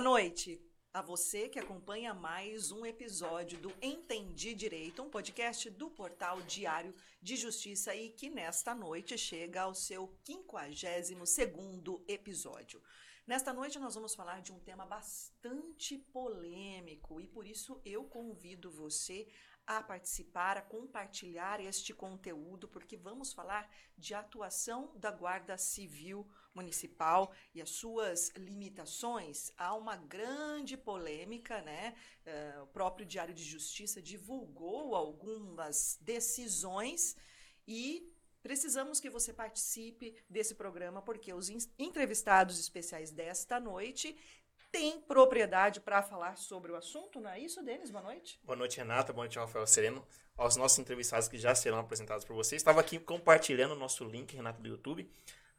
Boa noite. A você que acompanha mais um episódio do Entendi Direito, um podcast do portal Diário de Justiça e que nesta noite chega ao seu 52º episódio. Nesta noite nós vamos falar de um tema bastante polêmico e por isso eu convido você a participar, a compartilhar este conteúdo, porque vamos falar de atuação da Guarda Civil Municipal e as suas limitações. Há uma grande polêmica, né? Uh, o próprio Diário de Justiça divulgou algumas decisões e Precisamos que você participe desse programa, porque os entrevistados especiais desta noite tem propriedade para falar sobre o assunto, não é isso, Denis? Boa noite. Boa noite, Renata. Boa noite, Rafael Sereno. Aos nossos entrevistados que já serão apresentados por você. Estava aqui compartilhando o nosso link, Renata, do YouTube.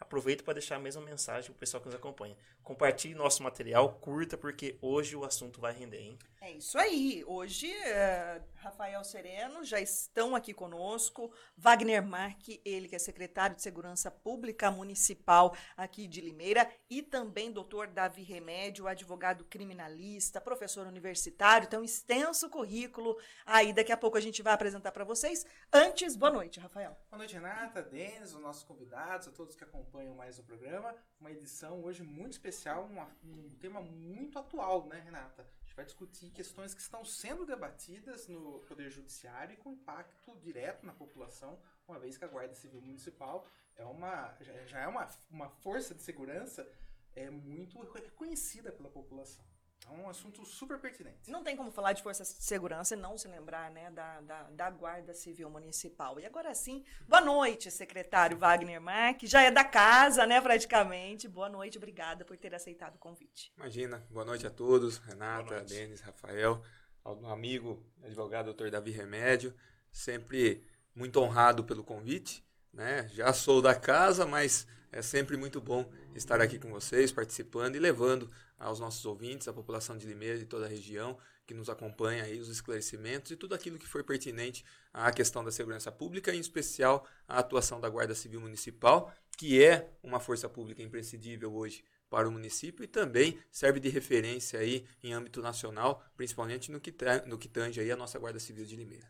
Aproveito para deixar a mesma mensagem para o pessoal que nos acompanha. Compartilhe nosso material, curta, porque hoje o assunto vai render, hein? É isso aí. Hoje, uh, Rafael Sereno já estão aqui conosco. Wagner Marque, ele que é secretário de Segurança Pública Municipal aqui de Limeira. E também doutor Davi Remédio, advogado criminalista, professor universitário. Tem um extenso currículo aí. Daqui a pouco a gente vai apresentar para vocês. Antes, boa noite, Rafael. Boa noite, Renata, Denis, os nossos convidados, a todos que acompanham mais o programa. Uma edição hoje muito especial, uma, um tema muito atual, né, Renata? gente vai discutir questões que estão sendo debatidas no Poder Judiciário e com impacto direto na população, uma vez que a Guarda Civil Municipal é uma, já é uma, uma força de segurança é muito reconhecida pela população. É um assunto super pertinente. Não tem como falar de força de segurança e não se lembrar né, da, da, da, Guarda Civil Municipal. E agora sim, boa noite, secretário Wagner Mack. Já é da casa, né, praticamente. Boa noite, obrigada por ter aceitado o convite. Imagina, boa noite a todos, Renata, Denis, Rafael, ao amigo advogado doutor Davi Remédio. Sempre muito honrado pelo convite. Né? Já sou da casa, mas é sempre muito bom estar aqui com vocês, participando e levando aos nossos ouvintes, à população de Limeira e toda a região que nos acompanha aí os esclarecimentos e tudo aquilo que for pertinente à questão da segurança pública, em especial a atuação da Guarda Civil Municipal, que é uma força pública imprescindível hoje para o município e também serve de referência aí em âmbito nacional, principalmente no que, no que tange aí a nossa Guarda Civil de Limeira.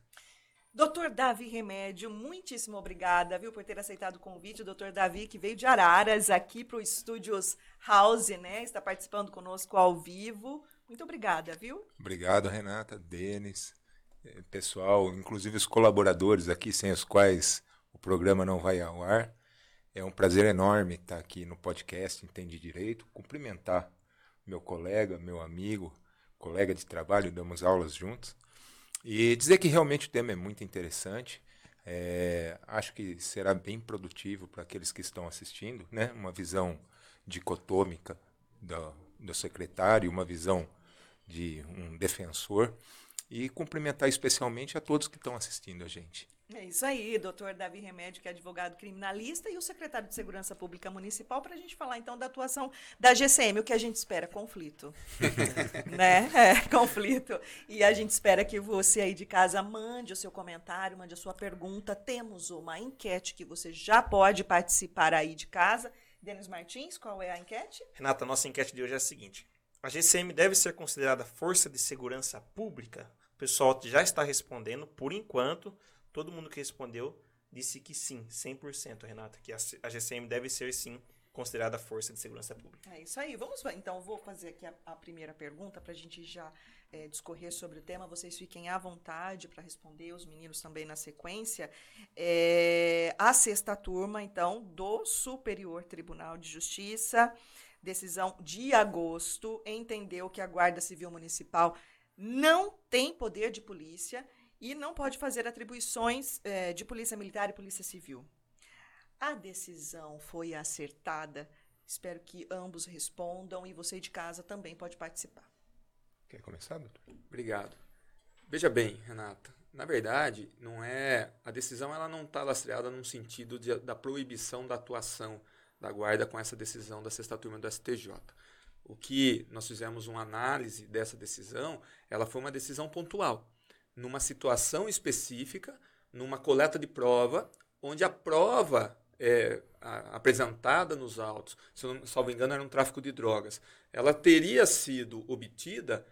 Doutor Davi Remédio, muitíssimo obrigada, viu, por ter aceitado o convite. O doutor Davi, que veio de Araras aqui para o Estúdios House, né? Está participando conosco ao vivo. Muito obrigada, viu? Obrigado, Renata, Denis, eh, pessoal, inclusive os colaboradores aqui, sem os quais o programa não vai ao ar. É um prazer enorme estar aqui no podcast Entende Direito, cumprimentar meu colega, meu amigo, colega de trabalho, damos aulas juntos. E dizer que realmente o tema é muito interessante. É, acho que será bem produtivo para aqueles que estão assistindo, né? Uma visão dicotômica do, do secretário, uma visão de um defensor e cumprimentar especialmente a todos que estão assistindo a gente. É isso aí, doutor Davi Remédio, que é advogado criminalista, e o secretário de Segurança Pública Municipal, para a gente falar então da atuação da GCM, o que a gente espera, conflito. né? É, conflito. E a gente espera que você aí de casa mande o seu comentário, mande a sua pergunta. Temos uma enquete que você já pode participar aí de casa. Denis Martins, qual é a enquete? Renata, nossa enquete de hoje é a seguinte. A GCM deve ser considerada força de segurança pública? O pessoal já está respondendo, por enquanto, Todo mundo que respondeu disse que sim, 100%, Renata, que a GCM deve ser sim considerada força de segurança pública. É isso aí. Vamos, então, vou fazer aqui a, a primeira pergunta para a gente já é, discorrer sobre o tema. Vocês fiquem à vontade para responder, os meninos também na sequência. É, a sexta turma, então, do Superior Tribunal de Justiça, decisão de agosto, entendeu que a Guarda Civil Municipal não tem poder de polícia e não pode fazer atribuições é, de polícia militar e polícia civil. A decisão foi acertada. Espero que ambos respondam e você de casa também pode participar. Quer começar, doutor? Obrigado. Veja bem, Renata, na verdade, não é a decisão ela não está lastreada no sentido de, da proibição da atuação da guarda com essa decisão da sexta turma do STJ. O que nós fizemos uma análise dessa decisão, ela foi uma decisão pontual numa situação específica, numa coleta de prova, onde a prova, é, a, apresentada nos autos, se não salvo engano, era um tráfico de drogas, ela teria sido obtida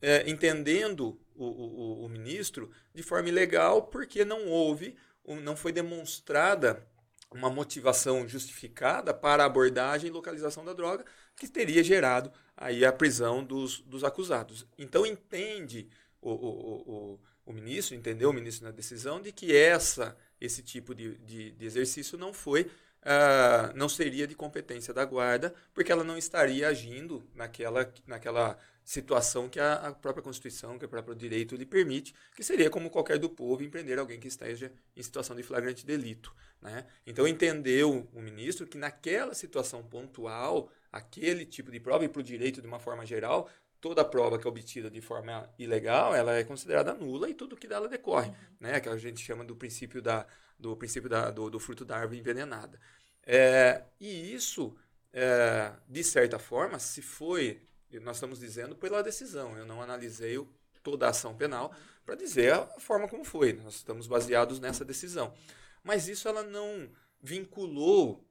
é, entendendo o, o, o, ministro de forma ilegal, porque não houve, não foi demonstrada uma motivação justificada para a abordagem e localização da droga, que teria gerado aí a prisão dos, dos acusados. Então entende o, o, o, o ministro, entendeu o ministro na decisão de que essa esse tipo de, de, de exercício não foi Uh, não seria de competência da guarda, porque ela não estaria agindo naquela, naquela situação que a, a, própria Constituição, que o próprio direito lhe permite, que seria como qualquer do povo empreender alguém que esteja em situação de flagrante delito. Né? Então entendeu o ministro que naquela situação pontual, aquele tipo de prova, e para o direito de uma forma geral, toda prova que é obtida de forma ilegal, ela é considerada nula e tudo que dela decorre, uhum. né? Que a gente chama do princípio da do princípio da, do, do fruto da árvore envenenada. É, e isso, é, de certa forma, se foi, nós estamos dizendo pela decisão. Eu não analisei o, toda a ação penal para dizer a forma como foi. Nós estamos baseados nessa decisão. Mas isso ela não vinculou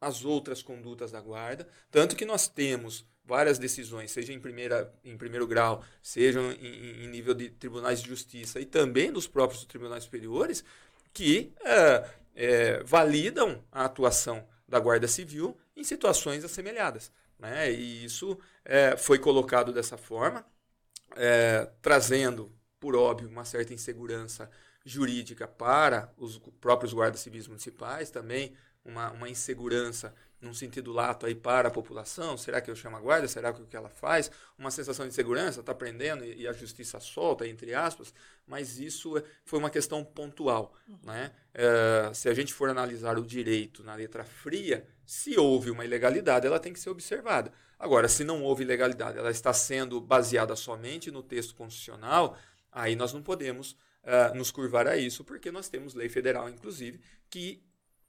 as outras condutas da guarda, tanto que nós temos várias decisões, seja em, primeira, em primeiro grau, sejam em, em nível de tribunais de justiça e também dos próprios tribunais superiores, que é, é, validam a atuação da Guarda Civil em situações assemelhadas. Né? E isso é, foi colocado dessa forma, é, trazendo, por óbvio, uma certa insegurança jurídica para os próprios guardas civis municipais, também uma, uma insegurança num sentido lato aí para a população? Será que eu chamo a guarda? Será que o que ela faz? Uma sensação de segurança, está prendendo e, a justiça solta, entre aspas, mas isso é, foi uma questão pontual. Uhum. Né? É, se a gente for analisar o direito na letra fria, se houve uma ilegalidade, ela tem que ser observada. Agora, se não houve ilegalidade, ela está sendo baseada somente no texto constitucional, aí nós não podemos uh, nos curvar a isso, porque nós temos lei federal, inclusive, que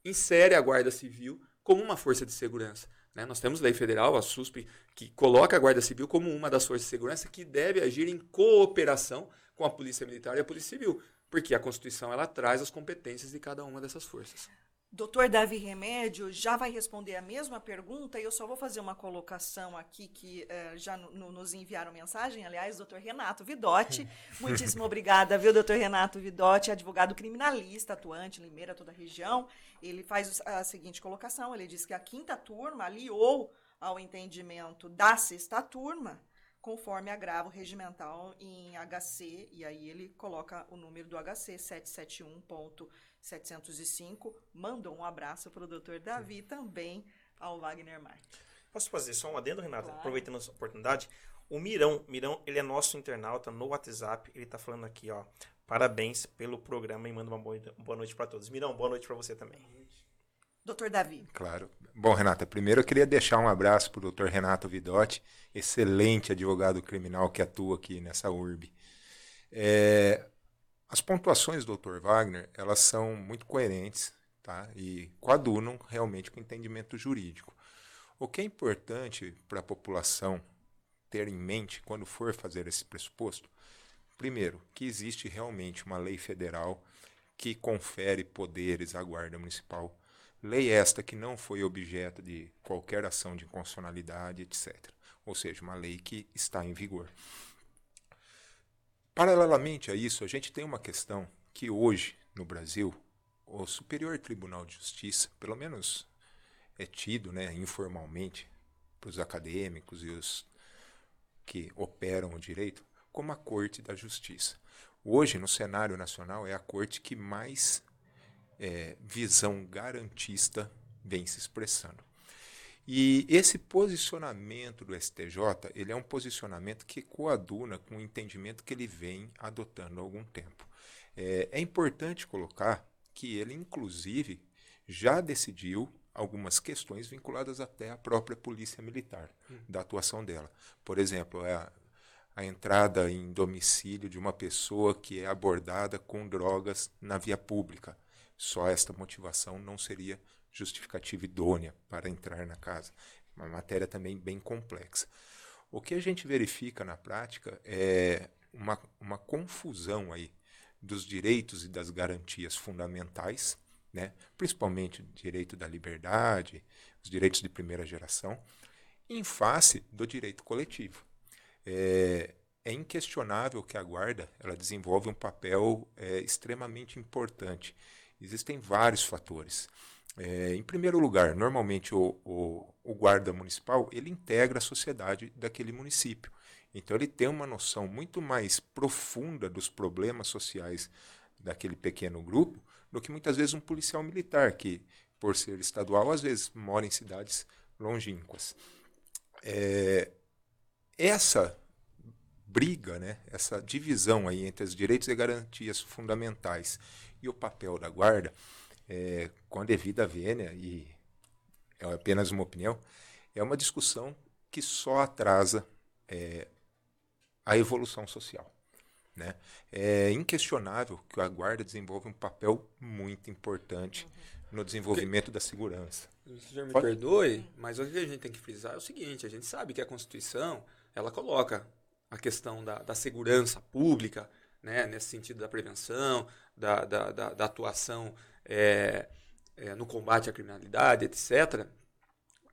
insere a Guarda Civil como uma força de segurança. Né? Nós temos lei federal, a SUSP, que coloca a Guarda Civil como uma das forças de segurança que deve agir em cooperação com a Polícia Militar e a Polícia Civil, porque a Constituição ela traz as competências de cada uma dessas forças. Doutor Davi Remédio já vai responder a mesma pergunta e eu só vou fazer uma colocação aqui que uh, já no, nos enviaram mensagem, aliás, doutor Renato Vidotti. Muitíssimo obrigada, viu, doutor Renato Vidotti, advogado criminalista, atuante em Limeira, toda a região. Ele faz a seguinte colocação, ele diz que a quinta turma aliou ao entendimento da sexta turma, conforme agravo regimental em HC, e aí ele coloca o número do HC 771. 705, mandou um abraço para o doutor Davi também ao Wagner Marques. Posso fazer só um adendo, Renata? Claro. Aproveitando essa oportunidade. O Mirão, Mirão, ele é nosso internauta no WhatsApp. Ele está falando aqui, ó. Parabéns pelo programa e manda uma boa noite para todos. Mirão, boa noite para você também. Doutor Davi. Claro. Bom, Renata, primeiro eu queria deixar um abraço para o doutor Renato Vidotti, excelente advogado criminal que atua aqui nessa URB. É, as pontuações do Dr. Wagner, elas são muito coerentes tá? e coadunam realmente com o entendimento jurídico. O que é importante para a população ter em mente quando for fazer esse pressuposto? Primeiro, que existe realmente uma lei federal que confere poderes à Guarda Municipal. Lei esta que não foi objeto de qualquer ação de inconstitucionalidade, etc. Ou seja, uma lei que está em vigor. Paralelamente a isso, a gente tem uma questão que hoje, no Brasil, o Superior Tribunal de Justiça, pelo menos é tido né, informalmente para os acadêmicos e os que operam o direito, como a Corte da Justiça. Hoje, no cenário nacional, é a corte que mais é, visão garantista vem se expressando. E esse posicionamento do STJ, ele é um posicionamento que coaduna com o entendimento que ele vem adotando há algum tempo. É, é importante colocar que ele, inclusive, já decidiu algumas questões vinculadas até à própria polícia militar, hum. da atuação dela. Por exemplo, a, a entrada em domicílio de uma pessoa que é abordada com drogas na via pública. Só esta motivação não seria justificativa idônea para entrar na casa. Uma matéria também bem complexa. O que a gente verifica na prática é uma, uma confusão aí dos direitos e das garantias fundamentais né? principalmente o direito da liberdade, os direitos de primeira geração, em face do direito coletivo. É, é inquestionável que a guarda ela desenvolve um papel é, extremamente importante. Existem vários fatores. É, em primeiro lugar, normalmente o, o, o, guarda municipal ele integra a sociedade daquele município. Então ele tem uma noção muito mais profunda dos problemas sociais daquele pequeno grupo do que muitas vezes um policial militar que, por ser estadual, às vezes mora em cidades longínquas. É, essa briga, né, essa divisão aí entre os direitos e garantias fundamentais e o papel da guarda, é, com a devida vênia, e é apenas uma opinião, é uma discussão que só atrasa é, a evolução social. Né? É inquestionável que a guarda desenvolve um papel muito importante no desenvolvimento da segurança. O senhor me Pode? perdoe, mas o que a gente tem que frisar é o seguinte: a gente sabe que a Constituição ela coloca a questão da, da segurança pública, né, nesse sentido da prevenção, da, da, da, da atuação é, é, no combate à criminalidade, etc.,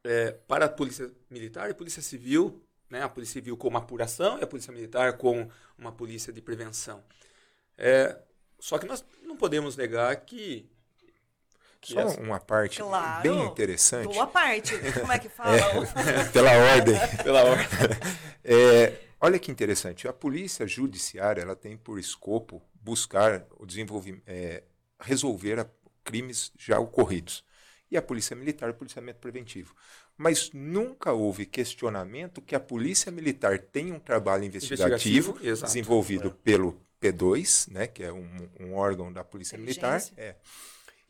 é, para a Polícia Militar e Polícia Civil, né, a Polícia Civil como apuração e a Polícia Militar como uma polícia de prevenção. É, só que nós não podemos negar que só essa... uma parte claro, bem interessante. Boa parte. Como é que fala? É, pela ordem. pela ordem. É, olha que interessante. A polícia judiciária ela tem por escopo buscar o desenvolvimento, é, resolver a, crimes já ocorridos. E a polícia militar, o policiamento preventivo. Mas nunca houve questionamento que a polícia militar tem um trabalho investigativo, investigativo desenvolvido é. pelo P2, né, que é um, um órgão da polícia militar. É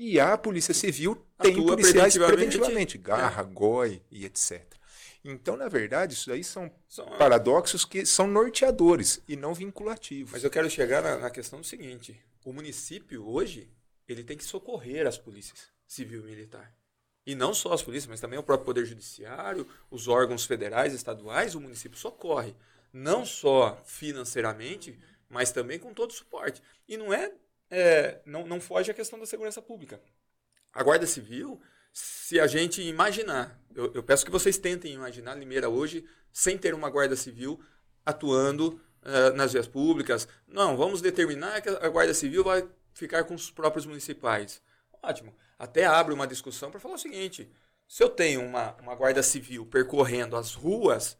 e a Polícia Civil tem Atua policiais preventivamente, preventivamente garra, é. GOI e etc. Então, na verdade, isso aí são, são paradoxos que são norteadores e não vinculativos. Mas eu quero chegar na, na, questão do seguinte: o município hoje ele tem que socorrer as polícias civil e militar. E não só as polícias, mas também o próprio Poder Judiciário, os órgãos federais, estaduais, o município socorre. Não só financeiramente, mas também com todo o suporte. E não é é, não, não foge a questão da segurança pública. A Guarda Civil, se a gente imaginar, eu, eu peço que vocês tentem imaginar Limeira hoje sem ter uma Guarda Civil atuando uh, nas vias públicas. Não, vamos determinar que a Guarda Civil vai ficar com os próprios municipais. Ótimo. Até abre uma discussão para falar o seguinte: se eu tenho uma, uma Guarda Civil percorrendo as ruas,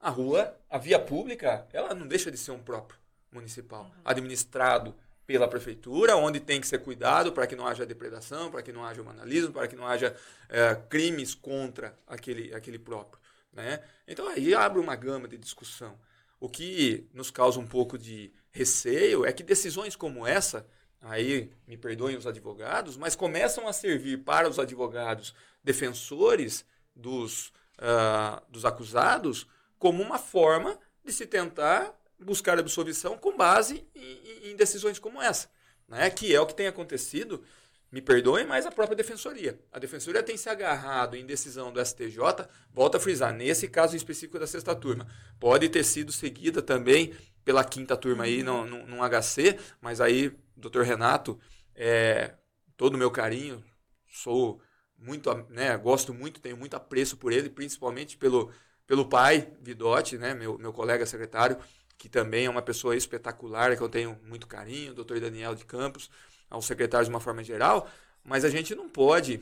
a rua, a via pública, ela não deixa de ser um próprio municipal, uhum. administrado pela prefeitura, onde tem que ser cuidado para que não haja depredação, para que não haja vandalismo, para que não haja é, crimes contra aquele, aquele próprio. Né? Então aí abre uma gama de discussão. O que nos causa um pouco de receio é que decisões como essa, aí me perdoem os advogados, mas começam a servir para os advogados defensores dos, uh, dos acusados como uma forma de se tentar buscar absolvição com base em, em decisões como essa, né? que é o que tem acontecido, me perdoem, mas a própria defensoria. A defensoria tem se agarrado em decisão do STJ, volta a frisar, nesse caso específico da sexta turma. Pode ter sido seguida também pela quinta turma aí, num, num HC, mas aí, doutor Renato, é, todo o meu carinho, sou muito, né, gosto muito, tenho muito apreço por ele, principalmente pelo, pelo pai, Vidotti, né, meu, meu colega secretário, que também é uma pessoa espetacular, que eu tenho muito carinho, o doutor Daniel de Campos, aos secretários de uma forma geral, mas a gente não pode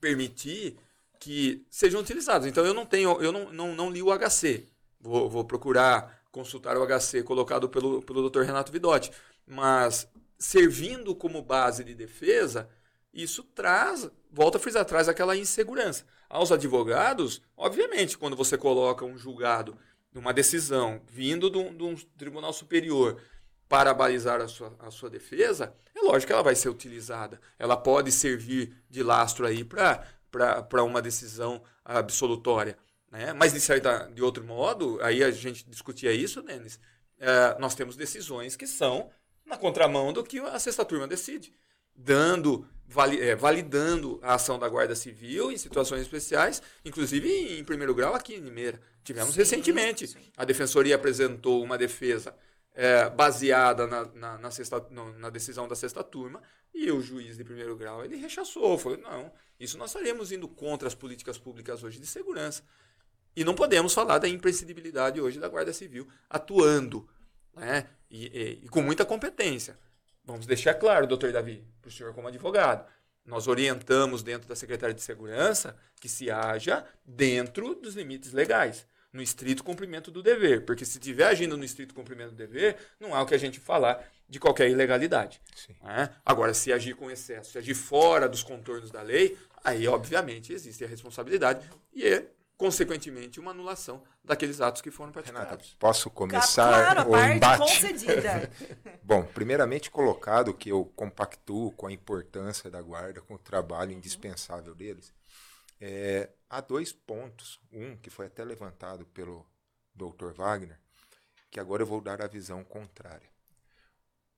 permitir que sejam utilizados. Então eu não tenho, eu não, não, não li o HC. Vou, vou procurar consultar o HC colocado pelo, pelo Dr. Renato Vidotti. Mas servindo como base de defesa, isso traz, volta a frisar, traz aquela insegurança. Aos advogados, obviamente, quando você coloca um julgado uma decisão vindo de um, de um tribunal superior para balizar a sua, a sua defesa, é lógico que ela vai ser utilizada. Ela pode servir de lastro aí para uma decisão absolutória. Né? Mas, de, certa, de outro modo, aí a gente discutia isso, Denis, é, nós temos decisões que são na contramão do que a sexta turma decide, dando é, validando a ação da Guarda Civil em situações especiais, inclusive em, primeiro grau aqui em Limeira. Tivemos sim, recentemente. Sim. A Defensoria apresentou uma defesa é, baseada na, na, na, sexta, na decisão da sexta turma, e o juiz de primeiro grau ele rechaçou, falou, não, isso nós estaremos indo contra as políticas públicas hoje de segurança. E não podemos falar da imprescindibilidade hoje da Guarda Civil atuando, né? E, e, e com muita competência. Vamos deixar claro, doutor Davi, para o senhor como advogado. Nós orientamos dentro da Secretaria de Segurança que se haja dentro dos limites legais, no estrito cumprimento do dever. Porque se estiver agindo no estrito cumprimento do dever, não há o que a gente falar de qualquer ilegalidade. Né? Agora, se agir com excesso, se agir fora dos contornos da lei, aí, obviamente, existe a responsabilidade e é consequentemente, uma anulação daqueles atos que foram praticados. Renata, posso começar claro, o embate? concedida. Bom, primeiramente colocado que eu compactuo com a importância da guarda, com o trabalho indispensável deles, é, há dois pontos. Um que foi até levantado pelo Dr. Wagner, que agora eu vou dar a visão contrária.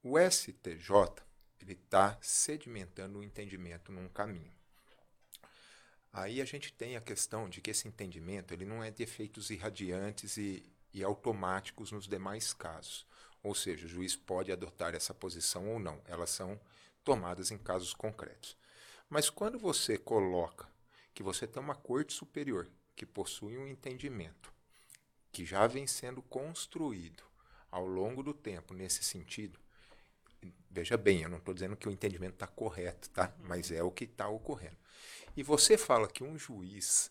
O STJ ele está sedimentando o entendimento num caminho. Aí a gente tem a questão de que esse entendimento ele não é de efeitos irradiantes e, e automáticos nos demais casos. Ou seja, o juiz pode adotar essa posição ou não. Elas são tomadas em casos concretos. Mas quando você coloca que você tem uma corte superior que possui um entendimento que já vem sendo construído ao longo do tempo nesse sentido, veja bem, eu não estou dizendo que o entendimento está correto, tá? Mas é o que está ocorrendo. E você fala que um juiz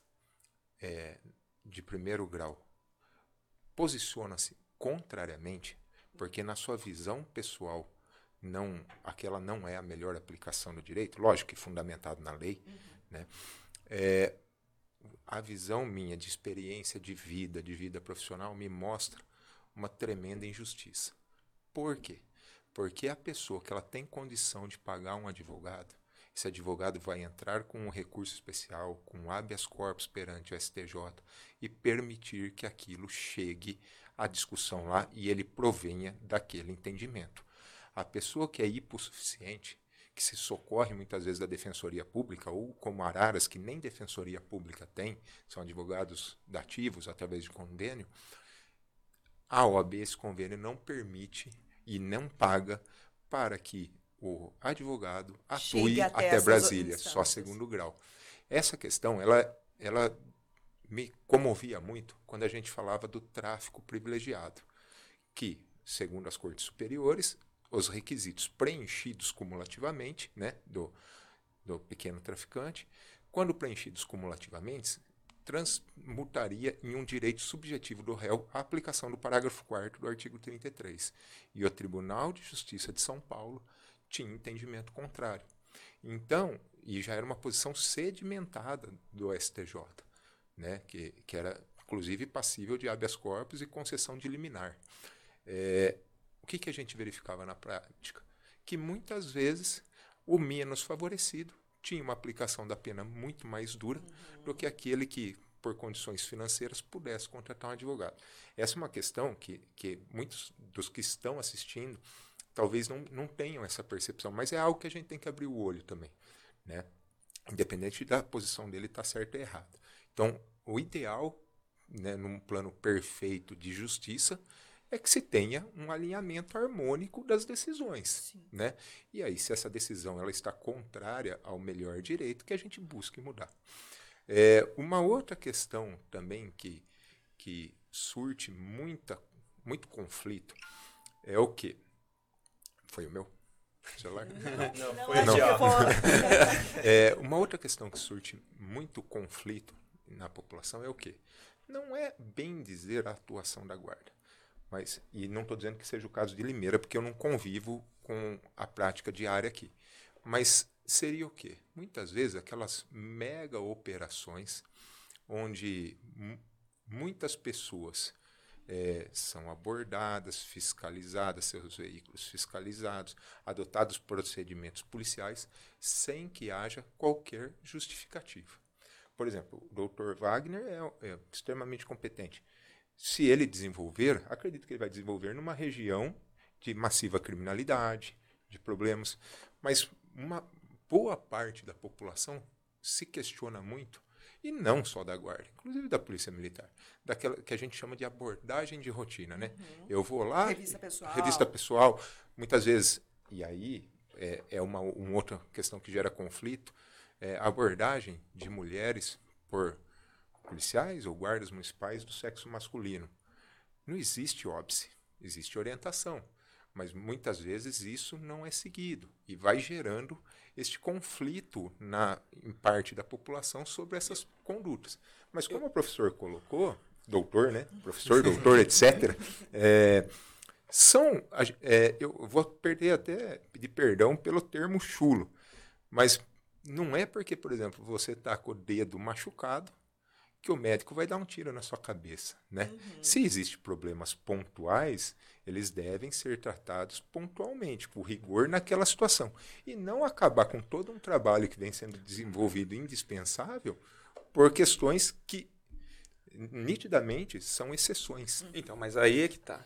é, de primeiro grau posiciona-se contrariamente, porque na sua visão pessoal não aquela não é a melhor aplicação do direito, lógico que fundamentado na lei, uhum. né? É, a visão minha de experiência de vida, de vida profissional, me mostra uma tremenda injustiça. Por quê? Porque a pessoa que ela tem condição de pagar um advogado, esse advogado vai entrar com um recurso especial, com habeas corpus perante o STJ e permitir que aquilo chegue à discussão lá e ele provenha daquele entendimento. A pessoa que é hipossuficiente, que se socorre muitas vezes da defensoria pública, ou como Araras, que nem defensoria pública tem, são advogados dativos através de convênio, a OAB, esse convênio não permite e não paga para que o advogado atue até, até Brasília, só segundo grau. Essa questão, ela, ela me comovia muito quando a gente falava do tráfico privilegiado, que, segundo as cortes superiores, os requisitos preenchidos cumulativamente, né, do, do pequeno traficante, quando preenchidos cumulativamente, transmutaria em um direito subjetivo do réu a aplicação do parágrafo 4 do artigo 33. E o Tribunal de Justiça de São Paulo tinha entendimento contrário. Então, e já era uma posição sedimentada do STJ, né, que, que era inclusive passível de habeas corpus e concessão de liminar. É, o que, que a gente verificava na prática? Que muitas vezes o menos favorecido tinha uma aplicação da pena muito mais dura uhum. do que aquele que, por condições financeiras, pudesse contratar um advogado. Essa é uma questão que, que muitos dos que estão assistindo talvez não, não tenham essa percepção, mas é algo que a gente tem que abrir o olho também, né? Independente da posição dele estar tá ou errada. Então, o ideal, né, num plano perfeito de justiça, é que se tenha um alinhamento harmônico das decisões, Sim. né? E aí, se essa decisão ela está contrária ao melhor direito, que a gente busque mudar. É, uma outra questão também que, que surte muita, muito conflito é o que foi o meu? Celular? Não, não, foi não. é, uma outra questão que surte muito conflito na população é o quê? Não é bem dizer a atuação da guarda. Mas, e não estou dizendo que seja o caso de Limeira, porque eu não convivo com a prática diária aqui. Mas seria o quê? Muitas vezes aquelas mega operações onde muitas pessoas é, são abordadas, fiscalizadas, seus veículos fiscalizados, adotados procedimentos policiais, sem que haja qualquer justificativa. Por exemplo, o Dr. Wagner é, é extremamente competente. Se ele desenvolver, acredito que ele vai desenvolver numa região de massiva criminalidade, de problemas, mas uma boa parte da população se questiona muito E não só da guarda, inclusive da polícia militar. Daquela que a gente chama de abordagem de rotina, né? Eu vou lá. Revista pessoal. Revista pessoal. Muitas vezes, e aí é, é uma, uma outra questão que gera conflito, é a abordagem de mulheres por policiais ou guardas municipais do sexo masculino. Não existe óbice, existe orientação. Mas muitas vezes isso não é seguido e vai gerando este conflito na, em parte da população sobre essas condutas. Mas como o professor colocou, doutor, né? Professor, doutor, etc. É, são. É, eu vou perder até pedir perdão pelo termo chulo, mas não é porque, por exemplo, você está com o dedo machucado que o médico vai dar um tiro na sua cabeça, né? Uhum. Se existem problemas pontuais, eles devem ser tratados pontualmente, com rigor naquela situação, e não acabar com todo um trabalho que vem sendo desenvolvido indispensável por questões que nitidamente são exceções. Uhum. Então, mas aí é que tá.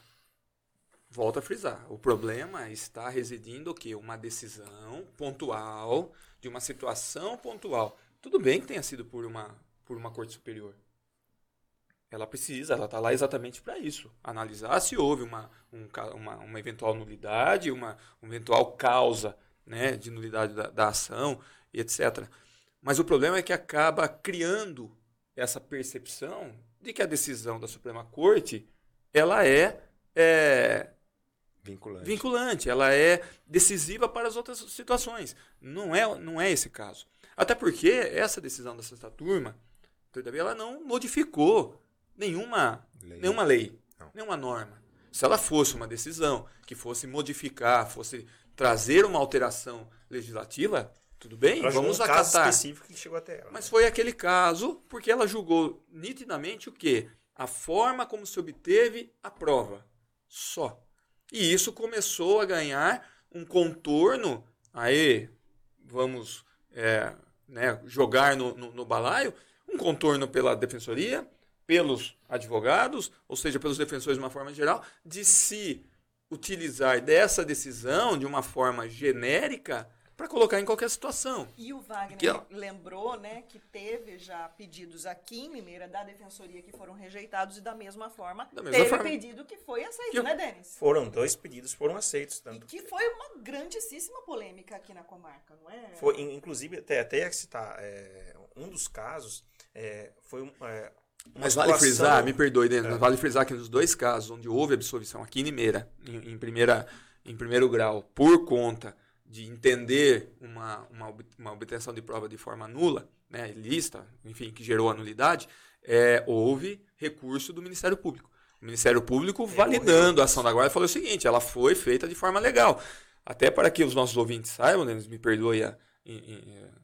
Volto a frisar. O problema está residindo o quê? Uma decisão pontual de uma situação pontual. Tudo bem que tenha sido por uma por uma corte superior. Ela precisa, ela está lá exatamente para isso. Analisar se houve uma, um, uma, uma, eventual nulidade, uma, uma eventual causa né, de nulidade da, da ação e etc. Mas o problema é que acaba criando essa percepção de que a decisão da Suprema Corte ela é, é vinculante. vinculante, ela é decisiva para as outras situações. Não é, não é esse caso. Até porque essa decisão da sexta turma Todavia, ela não modificou nenhuma lei, nenhuma lei nenhuma norma. Se ela fosse uma decisão que fosse modificar, fosse trazer uma alteração legislativa, tudo bem, ela vamos um acatar. caso específico que chegou até ela. Mas foi aquele caso porque ela julgou nitidamente o quê? A forma como se obteve a prova. Só. E isso começou a ganhar um contorno. Aí, vamos é, né, jogar no, no, no balaio um contorno pela defensoria, pelos advogados, ou seja, pelos defensores de uma forma geral, de se utilizar dessa decisão de uma forma genérica para colocar em qualquer situação. E o Wagner que, lembrou, né, que teve já pedidos aqui em Limeira da defensoria que foram rejeitados e da mesma forma da mesma teve forma. pedido que foi aceito, que, né, Denis? Foram dois pedidos foram aceitos, tanto e que foi uma grandíssima polêmica aqui na comarca, não é? Foi, inclusive até até citar é, um dos casos é, foi um, é, mas vale frisar, me perdoe, Denis, é. mas vale frisar que nos dois casos onde houve absolvição, aqui em Limeira, em, em, primeira, em primeiro grau, por conta de entender uma, uma, uma obtenção de prova de forma nula, né, ilícita, enfim, que gerou a nulidade, é, houve recurso do Ministério Público. O Ministério Público, validando a ação da guarda, falou o seguinte: ela foi feita de forma legal. Até para que os nossos ouvintes saibam, Denis, me perdoe a,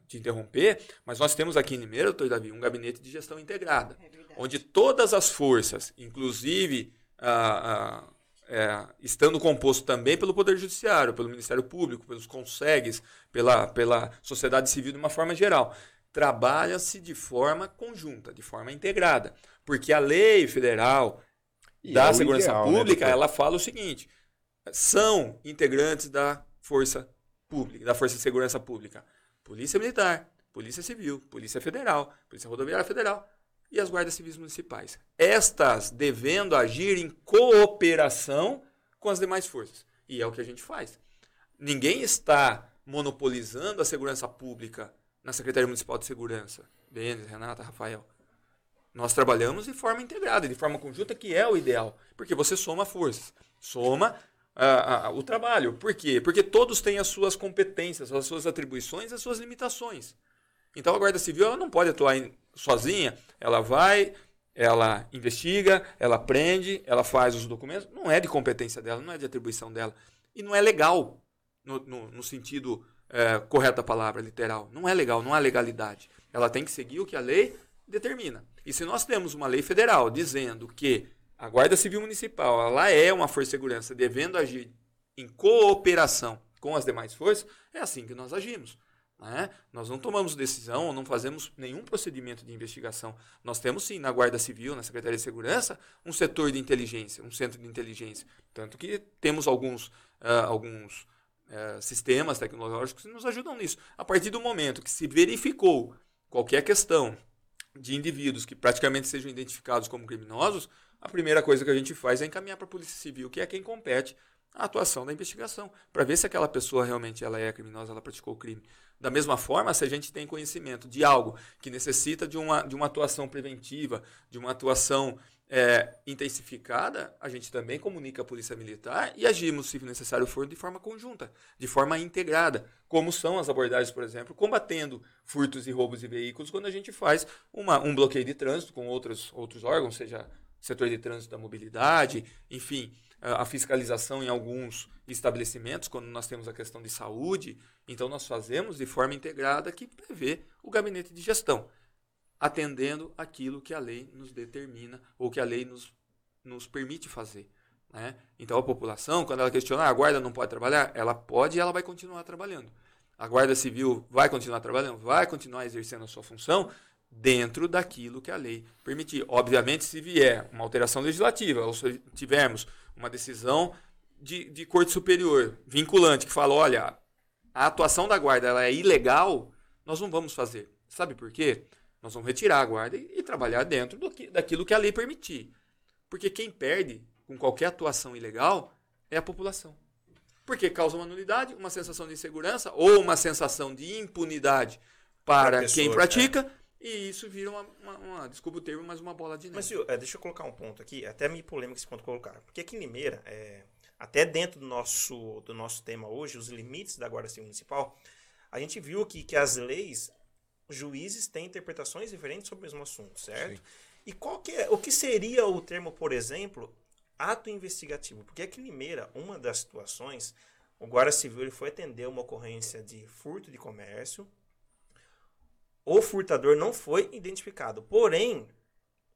te interromper, mas nós temos aqui em Limeira, doutor Davi, um gabinete de gestão integrada, é onde todas as forças, inclusive ah, ah, é, estando composto também pelo Poder Judiciário, pelo Ministério Público, pelos consegues, pela, pela sociedade civil de uma forma geral, trabalha-se de forma conjunta, de forma integrada, porque a lei federal e da é segurança ideal, né, pública, né, ela fala o seguinte, são integrantes da força pública, da Força de Segurança Pública. Polícia Militar, Polícia Civil, Polícia Federal, Polícia Rodoviária Federal e as guardas civis municipais. Estas devendo agir em cooperação com as demais forças. E é o que a gente faz. Ninguém está monopolizando a segurança pública na Secretaria Municipal de Segurança. Denis, Renata, Rafael. Nós trabalhamos de forma integrada, de forma conjunta, que é o ideal. Porque você soma forças. Soma o trabalho. Por quê? Porque todos têm as suas competências, as suas atribuições, as suas limitações. Então a Guarda Civil ela não pode atuar em, sozinha. Ela vai, ela investiga, ela prende, ela faz os documentos. Não é de competência dela, não é de atribuição dela. E não é legal, no, no, no sentido é, correto da palavra, literal. Não é legal, não há legalidade. Ela tem que seguir o que a lei determina. E se nós temos uma lei federal dizendo que a Guarda Civil Municipal, ela é uma força de segurança devendo agir em cooperação com as demais forças, é assim que nós agimos. Né? Nós não tomamos decisão, não fazemos nenhum procedimento de investigação. Nós temos sim na Guarda Civil, na Secretaria de Segurança, um setor de inteligência, um centro de inteligência. Tanto que temos alguns, uh, alguns uh, sistemas tecnológicos que nos ajudam nisso. A partir do momento que se verificou qualquer questão de indivíduos que praticamente sejam identificados como criminosos, a primeira coisa que a gente faz é encaminhar para a Polícia Civil, que é quem compete a atuação da investigação, para ver se aquela pessoa realmente ela é criminosa, ela praticou o crime. Da mesma forma, se a gente tem conhecimento de algo que necessita de uma, de uma atuação preventiva, de uma atuação é, intensificada, a gente também comunica a Polícia Militar e agimos, se necessário for, de forma conjunta, de forma integrada, como são as abordagens, por exemplo, combatendo furtos e roubos de veículos, quando a gente faz uma, um bloqueio de trânsito com outros, outros órgãos, seja setor de trânsito da mobilidade, enfim, a fiscalização em alguns estabelecimentos, quando nós temos a questão de saúde, então nós fazemos de forma integrada que prevê o gabinete de gestão atendendo aquilo que a lei nos determina ou que a lei nos, nos permite fazer. Né? Então a população, quando ela questiona, ah, a guarda não pode trabalhar, ela pode e ela vai continuar trabalhando. A guarda civil vai continuar trabalhando, vai continuar exercendo a sua função dentro daquilo que a lei permitir. Obviamente, se vier uma alteração legislativa ou se tivermos uma decisão de, de corte superior vinculante que fala, olha, a atuação da guarda ela é ilegal, nós não vamos fazer. Sabe por quê? Nós vamos retirar a guarda e, e trabalhar dentro do que, daquilo que a lei permitir. Porque quem perde com qualquer atuação ilegal é a população. Porque causa uma nulidade, uma sensação de insegurança ou uma sensação de impunidade para quem pratica. É. E isso vira uma, uma, uma, desculpa o termo, mas uma bola de neve. Mas, Sil, é, deixa eu colocar um ponto aqui, até meio polêmico esse ponto colocar. Porque aqui em Limeira, é, até dentro do nosso, do nosso tema hoje, os limites da Guarda Civil Municipal, a gente viu que, que as leis juízes têm interpretações diferentes sobre o mesmo assunto, certo? Sim. E qual que é, o que seria o termo, por exemplo, ato investigativo? Porque aqui em Limeira, uma das situações, o Guarda Civil ele foi atender uma ocorrência de furto de comércio. O furtador não foi identificado. Porém,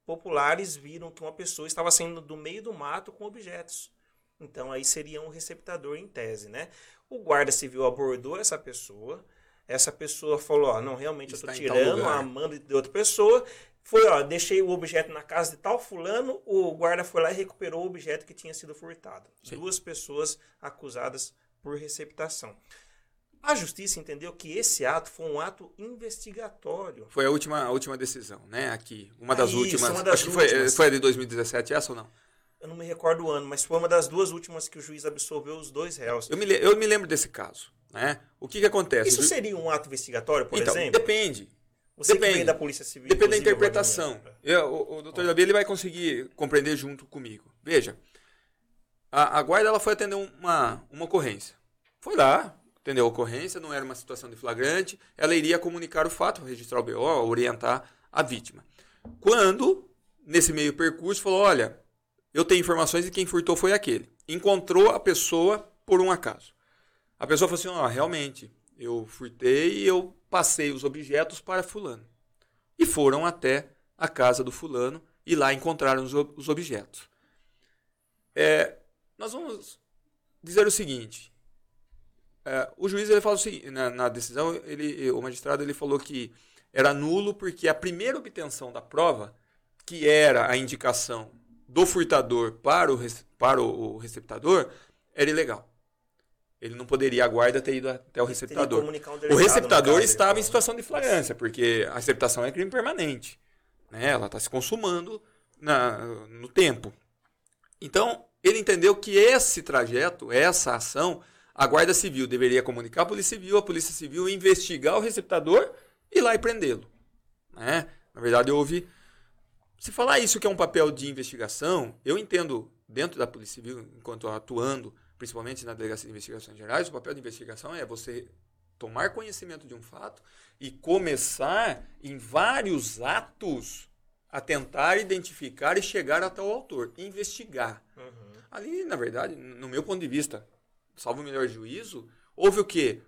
populares viram que uma pessoa estava saindo do meio do mato com objetos. Então aí seria um receptador em tese, né? O guarda civil abordou essa pessoa, essa pessoa falou, ó, não, realmente Está eu estou tirando a manda de outra pessoa. Foi, ó, deixei o objeto na casa de tal fulano, o guarda foi lá e recuperou o objeto que tinha sido furtado. Sim. Duas pessoas acusadas por receptação. A justiça entendeu que esse ato foi um ato investigatório. Foi a última, a última decisão, né? Aqui. Uma das isso, últimas. Uma das acho últimas. que foi, foi a de 2017, essa ou não? Eu não me recordo o ano, mas foi uma das duas últimas que o juiz absolveu os dois réus. Eu me, eu me lembro desse caso. Né? O que, que acontece? Isso seria um ato investigatório, por então, exemplo? Depende. Você depende. da Polícia Civil. Depende da interpretação. Eu, o, o doutor Davi ele vai conseguir compreender junto comigo. Veja, a, a guarda ela foi atender uma, uma ocorrência. Foi lá, entendeu? A ocorrência não era uma situação de flagrante, ela iria comunicar o fato, registrar o BO, orientar a vítima. Quando, nesse meio percurso, falou: olha, eu tenho informações de quem furtou foi aquele. Encontrou a pessoa por um acaso. A pessoa falou assim: ó, oh, realmente, eu furtei e eu passei os objetos para fulano. E foram até a casa do fulano e lá encontraram os, os objetos. É, nós vamos dizer o seguinte: é, o juiz ele o seguinte, na, na, decisão, ele, o magistrado ele falou que era nulo porque a primeira obtenção da prova, que era a indicação do furtador para o, para o receptador, era ilegal. Ele não poderia, a guarda, ter ido até o receptador. Um o receptador estava em situação de flagrância, porque a receptação é crime permanente. Né? Ela está se consumando na, no tempo. Então, ele entendeu que esse trajeto, essa ação, a Guarda Civil deveria comunicar a Polícia Civil, a Polícia Civil investigar o receptador e ir lá e prendê-lo. Né? Na verdade, houve. Se falar isso que é um papel de investigação, eu entendo, dentro da Polícia Civil, enquanto atuando principalmente na Delegacia de Investigações Gerais, o papel de investigação é você tomar conhecimento de um fato e começar em vários atos a tentar identificar e chegar até o autor, investigar. Uhum. Ali, na verdade, no meu ponto de vista, salvo o melhor juízo, houve o quê?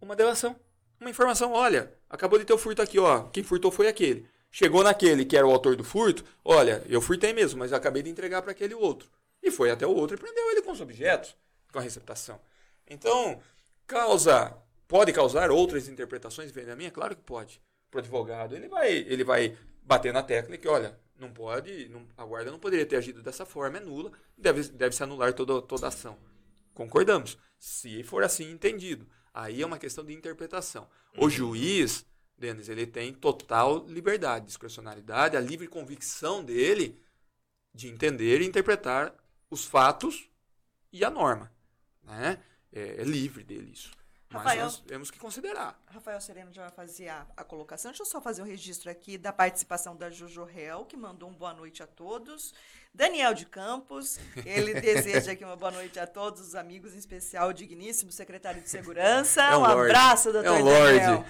Uma delação, uma informação, olha, acabou de ter o furto aqui, ó, quem furtou foi aquele. Chegou naquele que era o autor do furto, olha, eu furtei mesmo, mas acabei de entregar para aquele outro. E foi até o outro e prendeu ele com os objetos, com a receptação. Então, causa, pode causar outras interpretações diferentes da minha? Claro que pode. Para o advogado, ele vai, ele vai bater na tecla que, olha, não pode, não, a guarda não poderia ter agido dessa forma, é nula, deve, deve se anular toda, toda ação. Concordamos. Se for assim entendido, aí é uma questão de interpretação. O uhum. juiz, Denis, ele tem total liberdade, discrecionalidade, a livre convicção dele de entender e interpretar os fatos e a norma. Né? É, é livre dele isso. Rafael, Mas nós temos que considerar. Rafael Sereno já vai fazer a, a, colocação. Deixa eu só fazer o um registro aqui da participação da Jojo Real, que mandou um boa noite a todos. Daniel de Campos, ele deseja aqui uma boa noite a todos os amigos, em especial o digníssimo secretário de Segurança. É um, um abraço, doutor é um Daniel.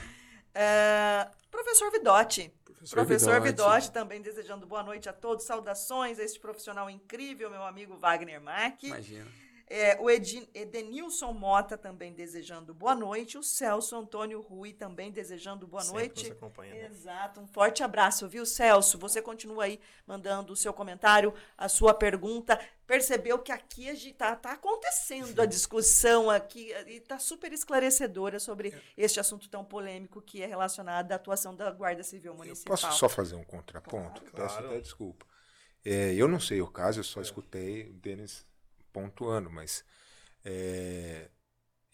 É, professor Vidotti. Professor, professor Vidotti. Vidotti também desejando boa noite a todos. Saudações a este profissional incrível, meu amigo Wagner Mack. Imagina. É, o Edenilson Mota também desejando boa noite. O Celso Antônio Rui também desejando boa Sempre noite. Nos acompanha, né? Exato. Um forte abraço, viu, Celso? Você continua aí mandando o seu comentário, a sua pergunta. Percebeu que aqui está tá acontecendo a discussão aqui e está super esclarecedora sobre é. este assunto tão polêmico que é relacionado à atuação da Guarda Civil Municipal. Eu posso só fazer um contraponto? Claro. Peço até desculpa. É, eu não sei o caso, eu só escutei o Denis pontuando, mas. É,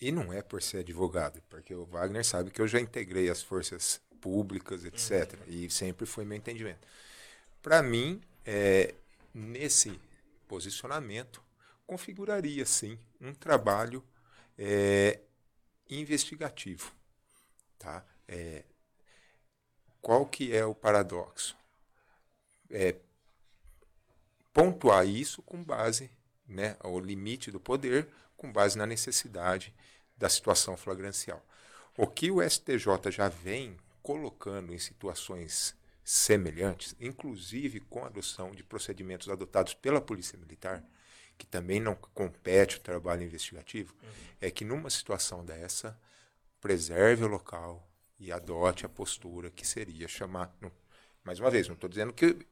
e não é por ser advogado, porque o Wagner sabe que eu já integrei as forças públicas, etc. Uhum. E sempre foi meu entendimento. Para mim, é, nesse posicionamento, configuraria sim um trabalho é, investigativo. Tá? É, qual que é o paradoxo? É, pontuar isso com base né, ao limite do poder com base na necessidade da situação flagrancial. O que o STJ já vem colocando em situações semelhantes, inclusive com a adoção de procedimentos adotados pela Polícia Militar, que também não compete o trabalho investigativo, uhum. é que numa situação dessa, preserve o local e adote a postura que seria chamar. Não, mais uma vez, não estou dizendo que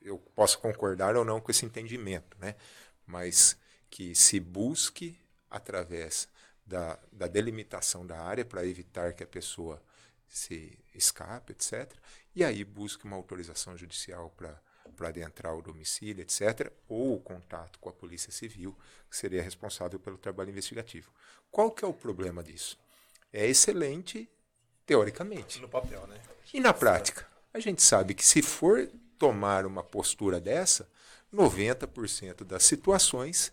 eu possa concordar ou não com esse entendimento, né? Mas que se busque através da, da delimitação da área para evitar que a pessoa se escape, etc. E aí busque uma autorização judicial para para adentrar o domicílio, etc., ou o contato com a Polícia Civil, que seria responsável pelo trabalho investigativo. Qual que é o problema disso? É excelente teoricamente. No papel, né? E na prática? A gente sabe que se for tomar uma postura dessa, 90% das situações,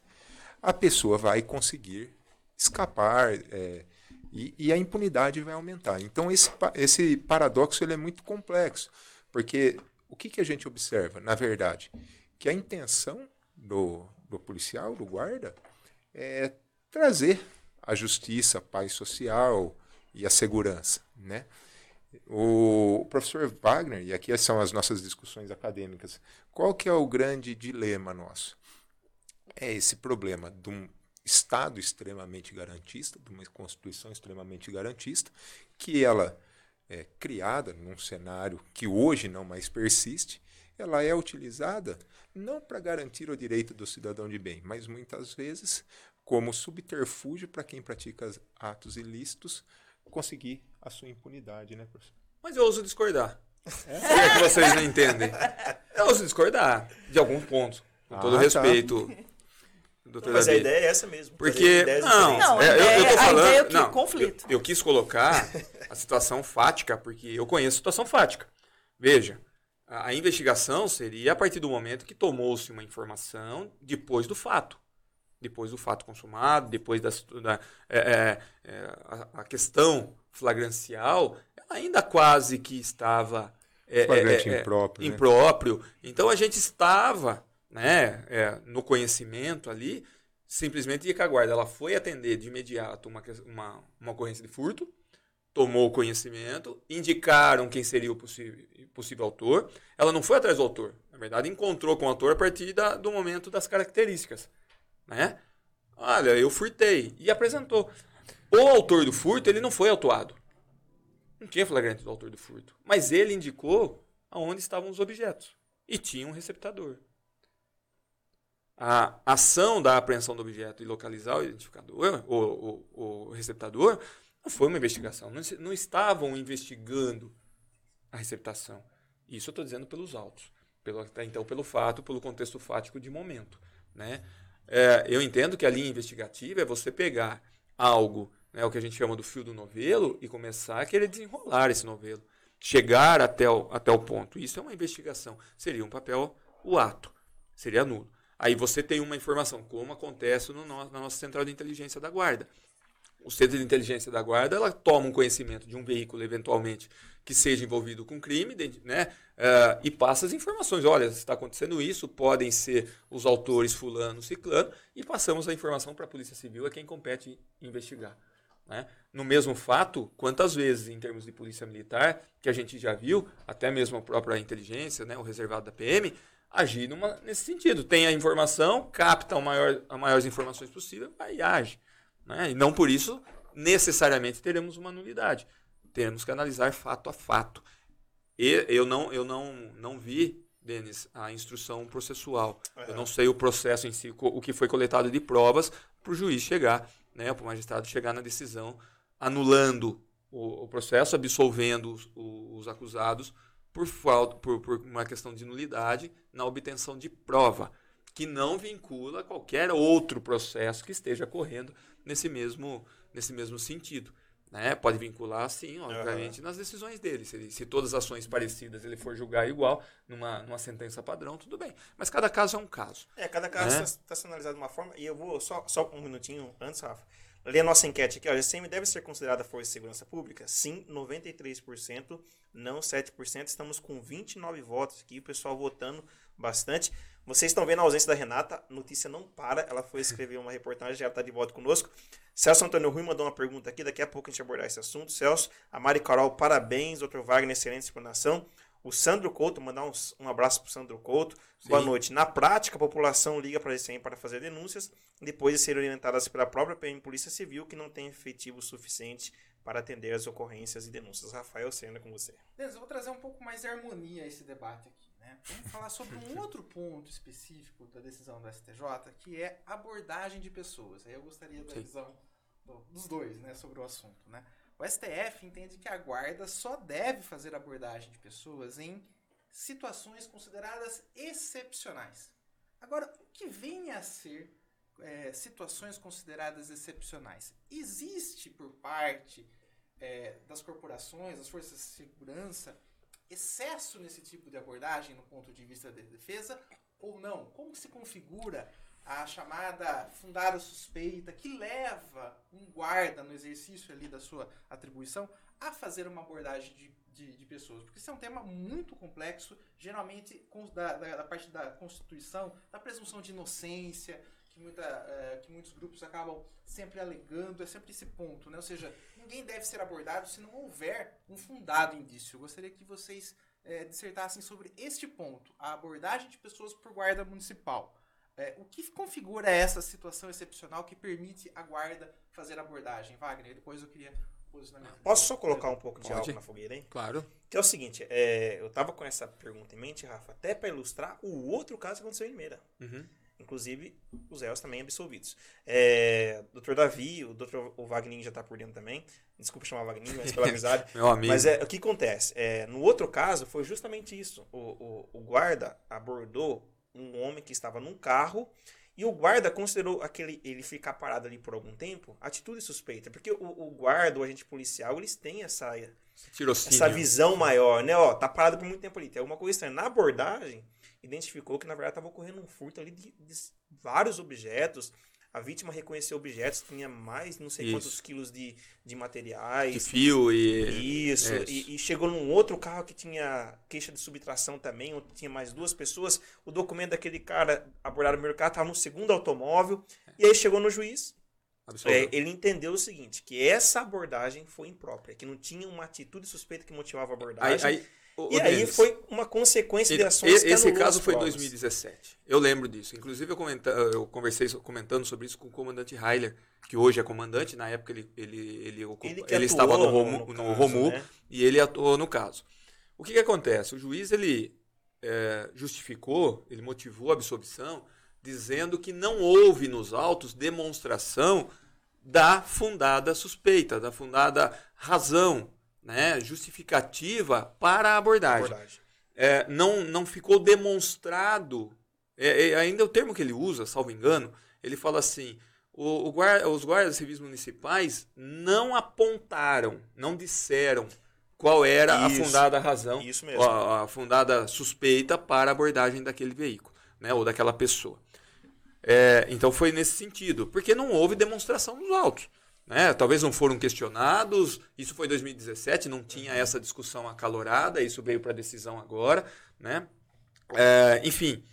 a pessoa vai conseguir escapar é, e, e, a impunidade vai aumentar. Então, esse, esse paradoxo ele é muito complexo, porque o que, que a gente observa, na verdade? Que a intenção do, do policial, do guarda, é trazer a justiça, a paz social e a segurança. Né? O professor Wagner, e aqui são as nossas discussões acadêmicas, qual que é o grande dilema nosso? É esse problema de um Estado extremamente garantista, de uma Constituição extremamente garantista, que ela é criada num cenário que hoje não mais persiste, ela é utilizada não para garantir o direito do cidadão de bem, mas muitas vezes como subterfúgio para quem pratica atos ilícitos conseguir a sua impunidade, né, professor? Mas eu ouso discordar. É? Por é que vocês não entendem? Eu ouso discordar de alguns pontos. Com ah, todo tá. respeito. Doutor mas David. a ideia é essa mesmo. Porque. Não, não é, eu, eu tô falando. A ideia é não, conflito. Eu, eu, quis colocar a situação fática, porque eu conheço a situação fática. Veja, a, a investigação seria a partir do momento que tomou-se uma informação depois do fato depois do fato consumado, depois da, da é, é, é, a, a, questão flagrancial, ainda quase que estava é, Flagrante é, é, impróprio, impróprio. Né? Então a gente estava né, no conhecimento ali, simplesmente que a guarda ela foi atender de imediato uma, uma, uma ocorrência de furto, tomou conhecimento, indicaram quem seria o possível, possível autor. Ela não foi atrás do autor, na verdade encontrou com o autor a partir da, do momento das características né? Olha, eu furtei. E apresentou. O autor do furto, ele não foi autuado. Não tinha flagrante do autor do furto. Mas ele indicou aonde estavam os objetos. E tinha um receptador. A ação da apreensão do objeto e localizar o identificador, o, o, o receptador, não foi uma investigação. Não, não estavam investigando a receptação. Isso eu estou dizendo pelos autos. Pelo, então, pelo fato, pelo contexto fático de momento. Né? É, eu entendo que a linha investigativa é você pegar algo, né, o que a gente chama do fio do novelo, e começar a querer desenrolar esse novelo. chegar até o, até o ponto. Isso é uma investigação. Seria um papel, o ato. Seria nulo. Aí você tem uma informação, como acontece no na nossa central de inteligência da guarda. O centro de inteligência da guarda, ela toma um conhecimento de um veículo, eventualmente, que seja envolvido com crime, né? Uh, e passa as informações. Olha, está acontecendo isso, podem ser os autores fulano, ciclano, e passamos a informação para a Polícia Civil, é quem compete investigar. Né? No mesmo fato, quantas vezes, em termos de polícia militar, que a gente já viu, até mesmo a própria inteligência, né, o reservado da PM, agir numa, nesse sentido. Tem a informação, capta a maior, as maiores informações possível e age. Né? E não por isso, necessariamente, teremos uma nulidade. Teremos que analisar fato a fato. E eu não, eu não, não vi, Denis, a instrução processual. Eu não sei o processo em si, o que foi coletado de provas para o juiz chegar né, para o magistrado chegar na decisão anulando o, o processo, absolvendo os, os acusados por, falta, por, por uma questão de nulidade na obtenção de prova, que não vincula qualquer outro processo que esteja correndo nesse mesmo, nesse mesmo sentido. Né? Pode vincular, sim, obviamente, uhum. nas decisões dele. Se, se todas as ações parecidas ele for julgar igual, numa, numa sentença padrão, tudo bem. Mas cada caso é um caso. É, cada caso está né? tá sendo analisado de uma forma. E eu vou, só, só um minutinho antes, Rafa, ler a nossa enquete aqui. Ó, a GCM deve ser considerada força de segurança pública? Sim, 93%, não 7%. Estamos com 29 votos aqui, o pessoal votando bastante. Vocês estão vendo a ausência da Renata, notícia não para. Ela foi escrever uma reportagem, já está de volta conosco. Celso Antônio Rui mandou uma pergunta aqui, daqui a pouco a gente abordar esse assunto. Celso, a Mari Carol, parabéns. Doutor Wagner, excelente explanação. O Sandro Couto, mandar um, um abraço para o Sandro Couto. Sim. Boa noite. Na prática, a população liga para a ECM para fazer denúncias, depois de serem orientadas pela própria PM Polícia Civil, que não tem efetivo suficiente para atender as ocorrências e denúncias. Rafael Sena, com você. Beleza, eu vou trazer um pouco mais de harmonia a esse debate aqui. Né? Vamos falar sobre um outro ponto específico da decisão do STJ, que é abordagem de pessoas. Aí eu gostaria da Sim. visão do, dos dois né, sobre o assunto. Né? O STF entende que a guarda só deve fazer abordagem de pessoas em situações consideradas excepcionais. Agora, o que vem a ser é, situações consideradas excepcionais? Existe por parte é, das corporações, das forças de segurança, excesso nesse tipo de abordagem no ponto de vista da de defesa ou não? Como se configura a chamada fundada suspeita que leva um guarda no exercício ali da sua atribuição a fazer uma abordagem de, de, de pessoas? Porque isso é um tema muito complexo, geralmente da, da, da, parte da Constituição, da presunção de inocência, que, muita, é, que muitos grupos acabam sempre alegando, é sempre esse ponto, né? Ou seja, ninguém deve ser abordado se não houver um fundado indício. Eu gostaria que vocês é, dissertassem sobre este ponto, a abordagem de pessoas por guarda municipal. É, o que configura essa situação excepcional que permite a guarda fazer a abordagem? Wagner, depois eu queria posicionamento. Posso só colocar um pouco de Pode. álcool na fogueira, hein? Claro. Que é o seguinte, é, eu tava com essa pergunta em mente, Rafa, até para ilustrar o outro caso que aconteceu em Limeira. Uhum inclusive os réus também absolvidos. É, doutor Davi, o doutor o Wagner já está por dentro também. Desculpa chamar Wagner, mas pela amizade. Meu amigo. Mas é, o que acontece? É, no outro caso, foi justamente isso. O, o, o, guarda abordou um homem que estava num carro e o guarda considerou aquele ele ficar parado ali por algum tempo atitude suspeita. Porque o, o guarda, o agente policial, eles têm essa, essa visão maior, né? Ó, tá parado por muito tempo ali, tem alguma coisa estranha. Na abordagem identificou que na verdade estava ocorrendo um furto ali de, de, vários objetos. A vítima reconheceu objetos, tinha mais não sei Isso. quantos quilos de, de materiais. De fio e. Isso. É. E, e, chegou num outro carro que tinha queixa de subtração também, onde tinha mais duas pessoas. O documento daquele cara abordado no mercado estava no segundo automóvel. E aí chegou no juiz. É, ele entendeu o seguinte: que essa abordagem foi imprópria, que não tinha uma atitude suspeita que motivava a abordagem. Aí, aí o, e aí foi uma consequência de ações que Esse caso foi em 2017. Eu lembro disso. Inclusive, eu, comenta, eu conversei comentando sobre isso com o comandante Heiler, que hoje é comandante. Na época, ele, ele, ele, ele, ele estava no Romu, no, no Romu né? e ele atuou no caso. O que, que acontece? O juiz ele é, justificou, ele motivou a absolvição, dizendo que não houve nos autos demonstração da fundada suspeita, da fundada razão né, justificativa para a abordagem. abordagem. É, não, não ficou demonstrado, é, é, ainda o termo que ele usa, salvo engano, ele fala assim: o, o guarda, os guardas civis municipais não apontaram, não disseram qual era Isso. a fundada razão, a, a fundada suspeita para a abordagem daquele veículo, né, ou daquela pessoa. É, então foi nesse sentido, porque não houve demonstração nos autos. Né? Talvez não foram questionados, isso foi 2017, não tinha essa discussão acalorada, isso veio para decisão agora. Né? É, enfim,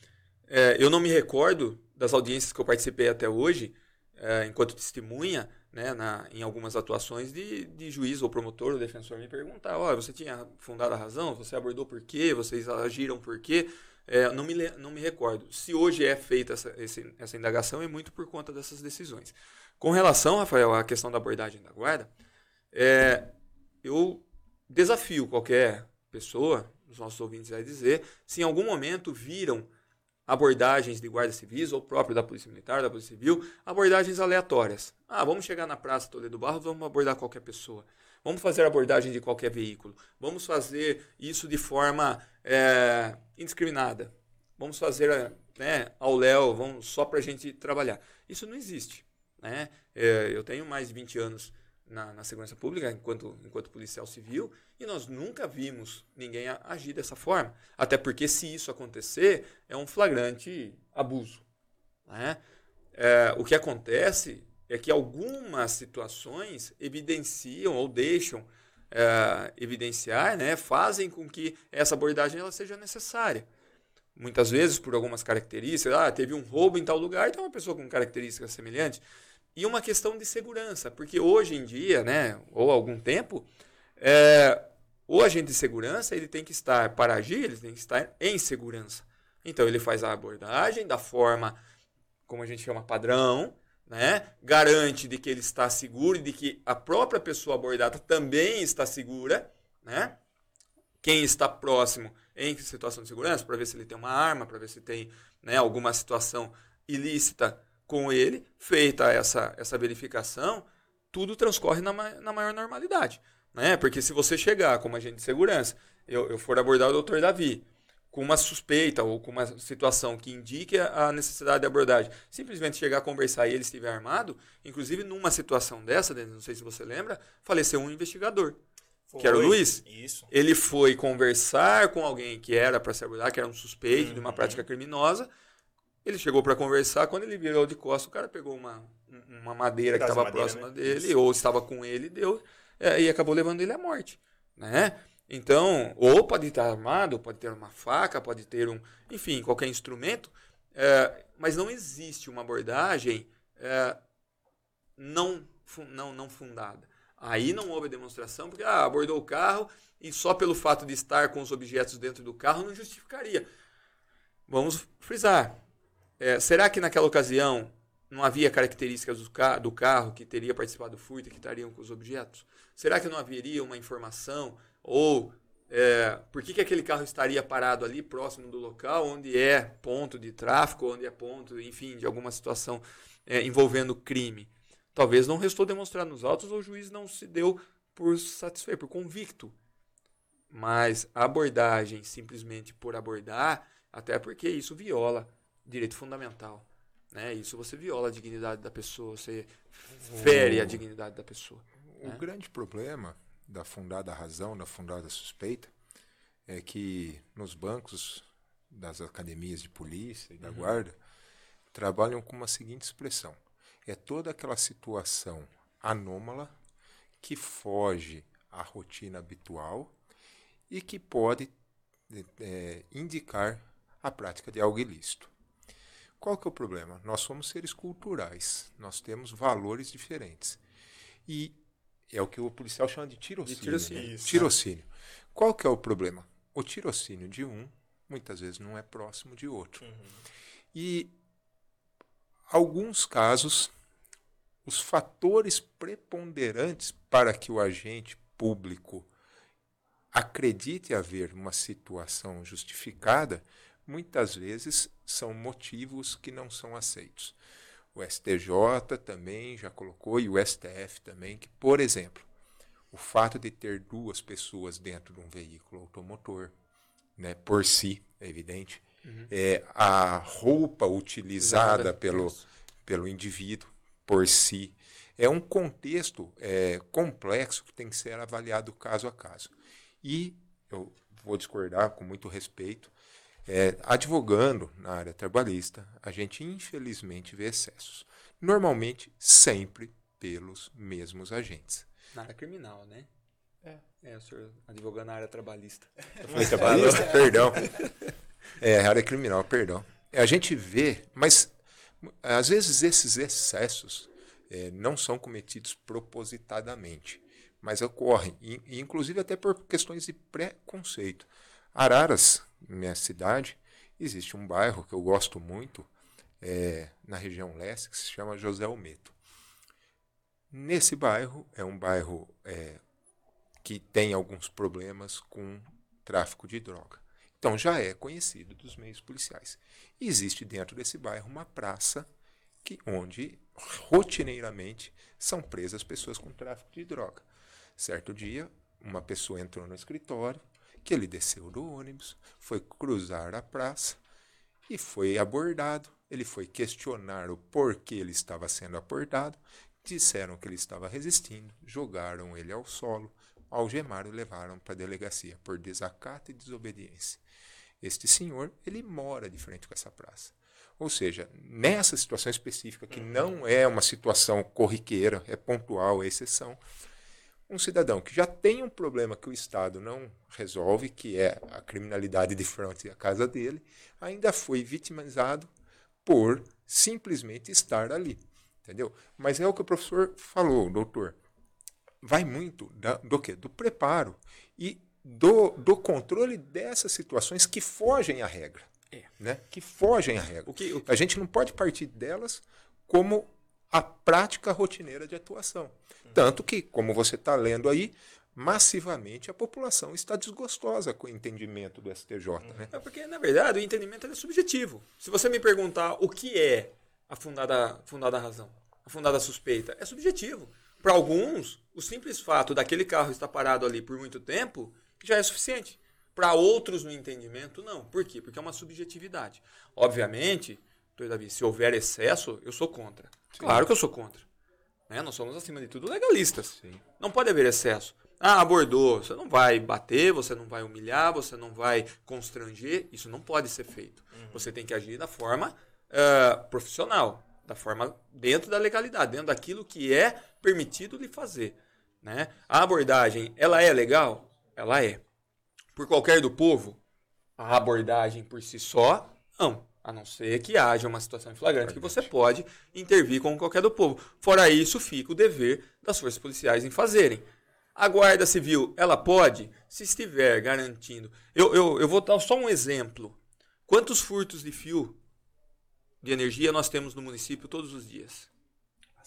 é, eu não me recordo das audiências que eu participei até hoje, é, enquanto testemunha, né, na, em algumas atuações de, de juiz ou promotor ou defensor me perguntar, ó, você tinha fundada a razão, você abordou por quê, vocês agiram por quê, é, não, me, não me recordo. Se hoje é feita essa, essa indagação, é muito por conta dessas decisões. Com relação, Rafael, à questão da abordagem da guarda, é, eu desafio qualquer pessoa, os nossos ouvintes vai dizer, se em algum momento viram abordagens de guarda civis ou próprio da Polícia Militar, da Polícia Civil, abordagens aleatórias. Ah, vamos chegar na Praça Toledo Barros, vamos abordar qualquer pessoa. Vamos fazer abordagem de qualquer veículo. Vamos fazer isso de forma é, indiscriminada. Vamos fazer né, ao léu, vamos só para a gente trabalhar. Isso não existe. Né? É, eu tenho mais de 20 anos na, na segurança pública, enquanto, enquanto policial civil, e nós nunca vimos ninguém agir dessa forma. Até porque, se isso acontecer, é um flagrante abuso. Né? É, o que acontece é que algumas situações evidenciam ou deixam é, evidenciar, né, fazem com que essa abordagem ela seja necessária. Muitas vezes, por algumas características, ah, teve um roubo em tal lugar, então uma pessoa com características semelhantes. E uma questão de segurança, porque hoje em dia, né, ou algum tempo, é, o agente de segurança ele tem que estar, para agir, ele tem que estar em segurança. Então ele faz a abordagem da forma, como a gente chama, padrão, né? garante de que ele está seguro e de que a própria pessoa abordada também está segura, né? quem está próximo em situação de segurança, para ver se ele tem uma arma, para ver se tem né, alguma situação ilícita com ele, feita essa, essa verificação, tudo transcorre na, na maior normalidade. Né? Porque se você chegar como agente de segurança, eu, eu for abordar o doutor Davi com uma suspeita ou com uma situação que indique a necessidade de abordagem, simplesmente chegar a conversar e ele estiver armado, inclusive numa situação dessa, não sei se você lembra, faleceu um investigador. Que era o Foi. Luiz? Isso. Ele foi conversar com alguém que era para se abordar, que era um suspeito de uma prática criminosa. Ele chegou para conversar, quando ele virou de costas, o cara pegou uma, um- uma madeira que estava próxima né? dele, Isso. ou estava com ele, deu, é, e acabou levando ele à morte. Né? Então, ou pode estar armado, pode ter uma faca, pode ter um, enfim, qualquer instrumento, é, mas não existe uma abordagem é, não, não, não fundada. Aí não houve demonstração, porque ah, abordou o carro e só pelo fato de estar com os objetos dentro do carro não justificaria. Vamos frisar. É, será que naquela ocasião não havia características do, ca do carro que teria participado do furto e que estariam com os objetos? Será que não haveria uma informação ou é, por que, que aquele carro estaria parado ali próximo do local onde é ponto de tráfico, onde é ponto, enfim, de alguma situação é, envolvendo crime? Talvez não restou demonstrar nos autos ou o juiz não se deu por satisfeito, por convicto. Mas abordagem simplesmente por abordar, até porque isso viola direito fundamental. Né? Isso você viola a dignidade da pessoa, você fere a dignidade da pessoa. O É. grande problema da fundada razão, da fundada suspeita, é que nos bancos das academias de polícia e da guarda trabalham com uma seguinte expressão: é toda aquela situação anômala que foge à rotina habitual e que pode eh, indicar a prática de algo ilícito. Qual que é o problema? Nós somos seres culturais, nós temos valores diferentes. E é o que o policial chama de tirocínio. De tirocínio. né? Tirocínio. Qual que é o problema? O tirocínio de um, muitas vezes, não é próximo de outro. E alguns casos, os fatores preponderantes para que o agente público acredite haver uma situação justificada, muitas vezes são motivos que não são aceitos. O STJ também já colocou, e o STF também, que, por exemplo, o fato de ter duas pessoas dentro de um veículo automotor, né, por si, é evidente, é, a roupa utilizada pelo, pelo indivíduo por si, é um contexto é, complexo que tem que ser avaliado caso a caso. E eu vou discordar com muito respeito. É, advogando na área trabalhista, a gente infelizmente vê excessos. Normalmente, sempre pelos mesmos agentes. Na área criminal, né? É. É, o senhor advogando na área trabalhista. Eu falei trabalhista? perdão. É, área criminal, perdão. É, a gente vê, mas às vezes esses excessos é, não são cometidos propositadamente, mas ocorrem, e, inclusive até por questões de preconceito. Araras, minha cidade, existe um bairro que eu gosto muito, é, na região leste, que se chama José Almeto. Nesse bairro, é um bairro é, que tem alguns problemas com tráfico de droga. Então já é conhecido dos meios policiais. existe dentro desse bairro uma praça que, onde rotineiramente são presas pessoas com tráfico de droga. Certo dia, uma pessoa entrou no escritório, que ele desceu do ônibus, foi cruzar a praça e foi abordado. Ele foi questionar o porquê ele estava sendo abordado. Disseram que ele estava resistindo, jogaram ele ao solo, algemaram e levaram para a delegacia por desacato e desobediência. Este senhor, ele mora de frente com essa praça. Ou seja, nessa situação específica, que não é uma situação corriqueira, é pontual, é exceção, um cidadão que já tem um problema que o Estado não resolve, que é a criminalidade de frente à casa dele, ainda foi vitimizado por simplesmente estar ali. Entendeu? Mas é o que o professor falou, doutor. Vai muito da, do quê? Do preparo e do, do controle dessas situações que fogem à regra. É. Né? Que fogem à regra. O que, o que... A gente não pode partir delas como a prática rotineira de atuação. Tanto que, como você está lendo aí, massivamente a população está desgostosa com o entendimento do STJ. Né? É porque, na verdade, o entendimento é subjetivo. Se você me perguntar o que é a fundada, fundada razão, a fundada suspeita, é subjetivo. Para alguns, o simples fato daquele carro estar parado ali por muito tempo já é suficiente. Para outros, no entendimento, não. Por quê? Porque é uma subjetividade. Obviamente, Davi, se houver excesso, eu sou contra. Sim. Claro que eu sou contra. Né? Nós somos, acima de tudo, legalistas. Sim. Não pode haver excesso. Ah, abordou. Você não vai bater, você não vai humilhar, você não vai constranger. Isso não pode ser feito. Uhum. Você tem que agir da forma uh, profissional, da forma dentro da legalidade, dentro daquilo que é permitido lhe fazer. Né? A abordagem, ela é legal? Ela é. Por qualquer do povo? A abordagem por si só, não. A não ser que haja uma situação em flagrante que você pode intervir com qualquer do povo. Fora isso, fica o dever das forças policiais em fazerem. A Guarda Civil, ela pode, se estiver garantindo. Eu, eu, eu vou dar só um exemplo. Quantos furtos de fio de energia nós temos no município todos os dias?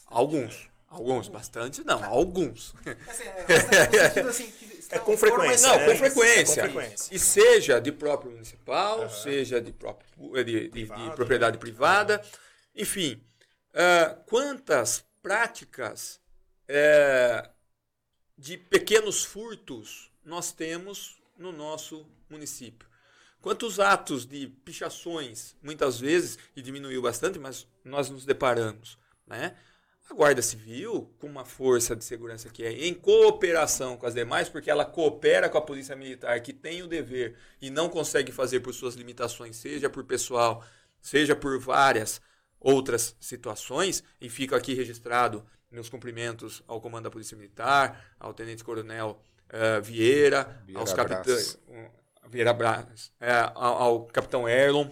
Alguns. Alguns, bastante não, alguns. Assim, é, assim, é com frequência. Não, né? com, frequência. com frequência. E seja de próprio municipal, uhum. seja de, próprio, de, de, Privado, de propriedade né? privada. Enfim, uh, quantas práticas uh, de pequenos furtos nós temos no nosso município? Quantos atos de pichações, muitas vezes, e diminuiu bastante, mas nós nos deparamos, né? A Guarda Civil, com uma força de segurança que é em cooperação com as demais, porque ela coopera com a Polícia Militar, que tem o dever e não consegue fazer por suas limitações, seja por pessoal, seja por várias outras situações, e fica aqui registrado meus cumprimentos ao comando da Polícia Militar, ao Tenente Coronel uh, Vieira, Vieira, aos capitães. Uh, Vieira Braz, é, ao, ao, capitão Erlon,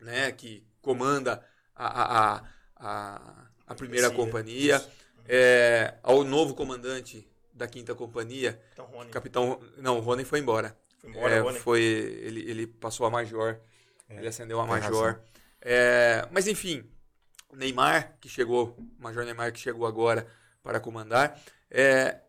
né, que comanda a, a, a a primeira companhia, é, ao novo comandante da quinta companhia, então, Rony. capitão, não, o Rony foi embora. Foi embora, é. Foi, ele, ele passou a major, é, ele ascendeu a major. É, mas enfim, Neymar que chegou, Major Neymar que chegou agora para comandar, é,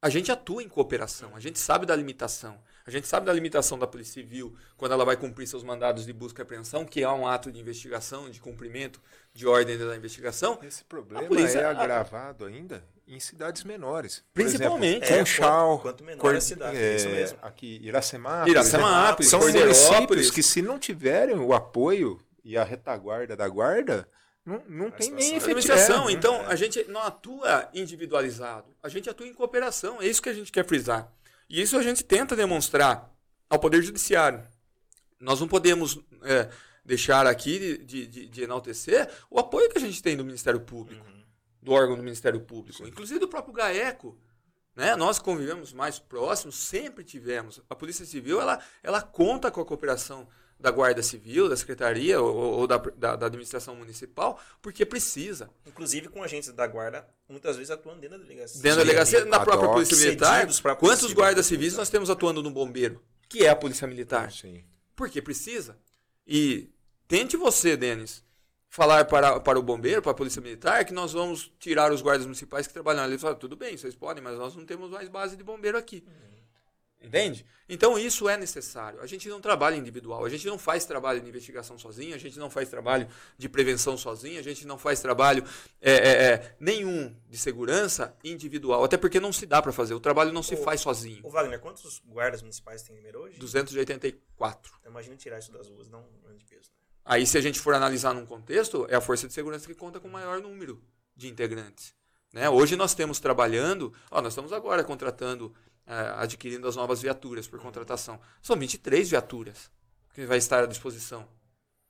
a gente atua em cooperação, a gente sabe da limitação. A gente sabe da limitação da Polícia Civil quando ela vai cumprir seus mandados de busca e apreensão, que é um ato de investigação, de cumprimento de ordem da investigação. Esse problema polícia, é agravado a... ainda em cidades menores. Principalmente. Exemplo, Conchal. É, quanto menor a cidade, é, isso mesmo. Aqui, Iracemápolis. Iracemápolis, São municípios que se não tiverem o apoio e a retaguarda da guarda, não, não tem nem efetivação. É, então, a gente não atua individualizado. A gente atua em cooperação. É isso que a gente quer frisar. E isso a gente tenta demonstrar ao Poder Judiciário. Nós não podemos é, deixar aqui de, de, de, enaltecer o apoio que a gente tem do Ministério Público, uhum. do órgão do Ministério Público, Sim. inclusive do próprio GAECO. Né? Nós convivemos mais próximos, sempre tivemos. A Polícia Civil ela, ela conta com a cooperação da Guarda Civil, da Secretaria ou, ou da, da, da, Administração Municipal, porque precisa. Inclusive com agentes da Guarda, muitas vezes atuando dentro da delegacia. Dentro da delegacia, na própria Polícia Militar. Quantos guardas civis nós temos atuando no Bombeiro? Que é a Polícia Militar. Sim. Porque precisa. E tente você, Denis, falar para, para o bombeiro, para a polícia militar, que nós vamos tirar os guardas municipais que trabalham ali. Falam, tudo bem, vocês podem, mas nós não temos mais base de bombeiro aqui. Uhum. Entende? Então isso é necessário. A gente não trabalha individual, a gente não faz trabalho de investigação sozinho, a gente não faz trabalho de prevenção sozinho, a gente não faz trabalho é, é, é, nenhum de segurança individual, até porque não se dá para fazer. O trabalho não se faz sozinho. O Wagner, quantos guardas municipais tem número hoje? 284. Então, imagina tirar isso das ruas, não grande peso. Né? Aí, se a gente for analisar num contexto, é a força de segurança que conta com o maior número de integrantes. Né? Hoje nós temos trabalhando, ó, nós estamos agora contratando, é, adquirindo as novas viaturas por contratação. São 23 viaturas que vai estar à disposição.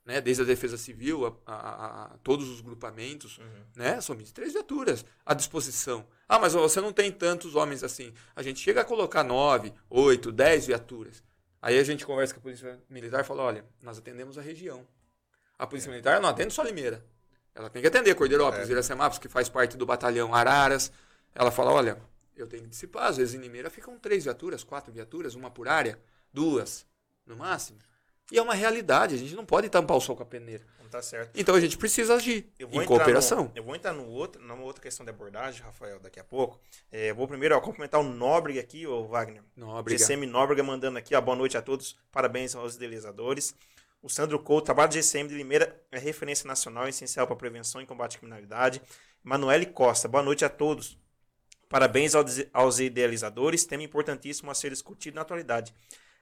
Né? Desde a Defesa Civil a, a, a todos os grupamentos, uhum. né? são 23 viaturas à disposição. Ah, mas você não tem tantos homens assim. A gente chega a colocar 9, 8, 10 viaturas. Aí a gente conversa com a Polícia Militar e fala: olha, nós atendemos a região. A Polícia Militar não atende só Limeira. Ela tem que atender Cordeirópolis, é. Iracemápolis, que faz parte do batalhão Araras. Ela fala, olha, eu tenho que dissipar. Às vezes em Limeira ficam três viaturas, quatro viaturas, uma por área, duas no máximo. E é uma realidade, a gente não pode tampar o sol com a peneira. Não tá certo. Então a gente precisa agir em cooperação. No, eu vou entrar no outro, numa outra questão de abordagem, Rafael, daqui a pouco. É, vou primeiro ó, cumprimentar o Nóbrega aqui, o Wagner. Nóbrega. GCM Nóbrega mandando aqui, ó, boa noite a todos, parabéns aos idealizadores. O Sandro Couto, trabalho de GCM de Limeira é referência nacional essencial para prevenção e combate à criminalidade. Manuele Costa, boa noite a todos. Parabéns aos idealizadores, tema importantíssimo a ser discutido na atualidade.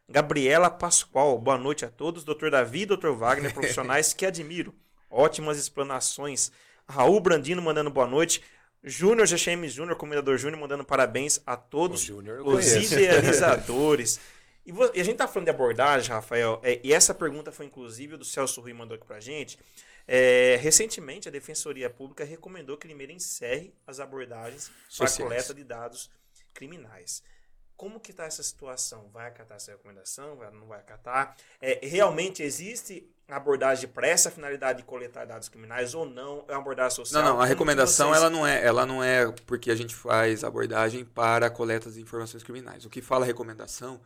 Gabriela Pascoal, boa noite a todos. Doutor Davi e Doutor Wagner, profissionais que admiro. Ótimas explanações. Raul Brandino mandando boa noite. Júnior GCM Júnior, Comendador Júnior, mandando parabéns a todos os idealizadores. E, e, a gente tá falando de abordagem, Rafael, é, e essa pergunta foi inclusive do Celso Rui mandou aqui pra gente. É, recentemente, a Defensoria Pública recomendou que Limeira encerre as abordagens para coleta de dados criminais. Como que está essa situação? Vai acatar essa recomendação? Vai, não vai acatar? É, realmente existe abordagem para essa finalidade de coletar dados criminais ou não? É uma abordagem social? Não, não. A recomendação vocês... ela não é, ela não é porque a gente faz abordagem para coleta de informações criminais. O que fala recomendação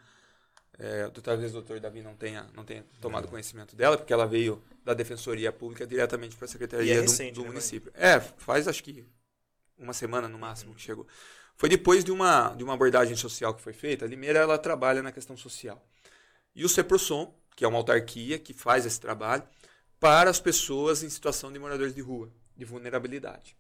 é, talvez o doutor Davi não tenha, não tenha tomado não. conhecimento dela, porque ela veio da Defensoria Pública diretamente para a Secretaria é recente, do, do né, município. É, faz acho que uma semana no máximo que chegou. Foi depois de uma, de uma abordagem social que foi feita. A Limeira ela trabalha na questão social. E o CEPROSOM, que é uma autarquia que faz esse trabalho, para as pessoas em situação de moradores de rua, de vulnerabilidade.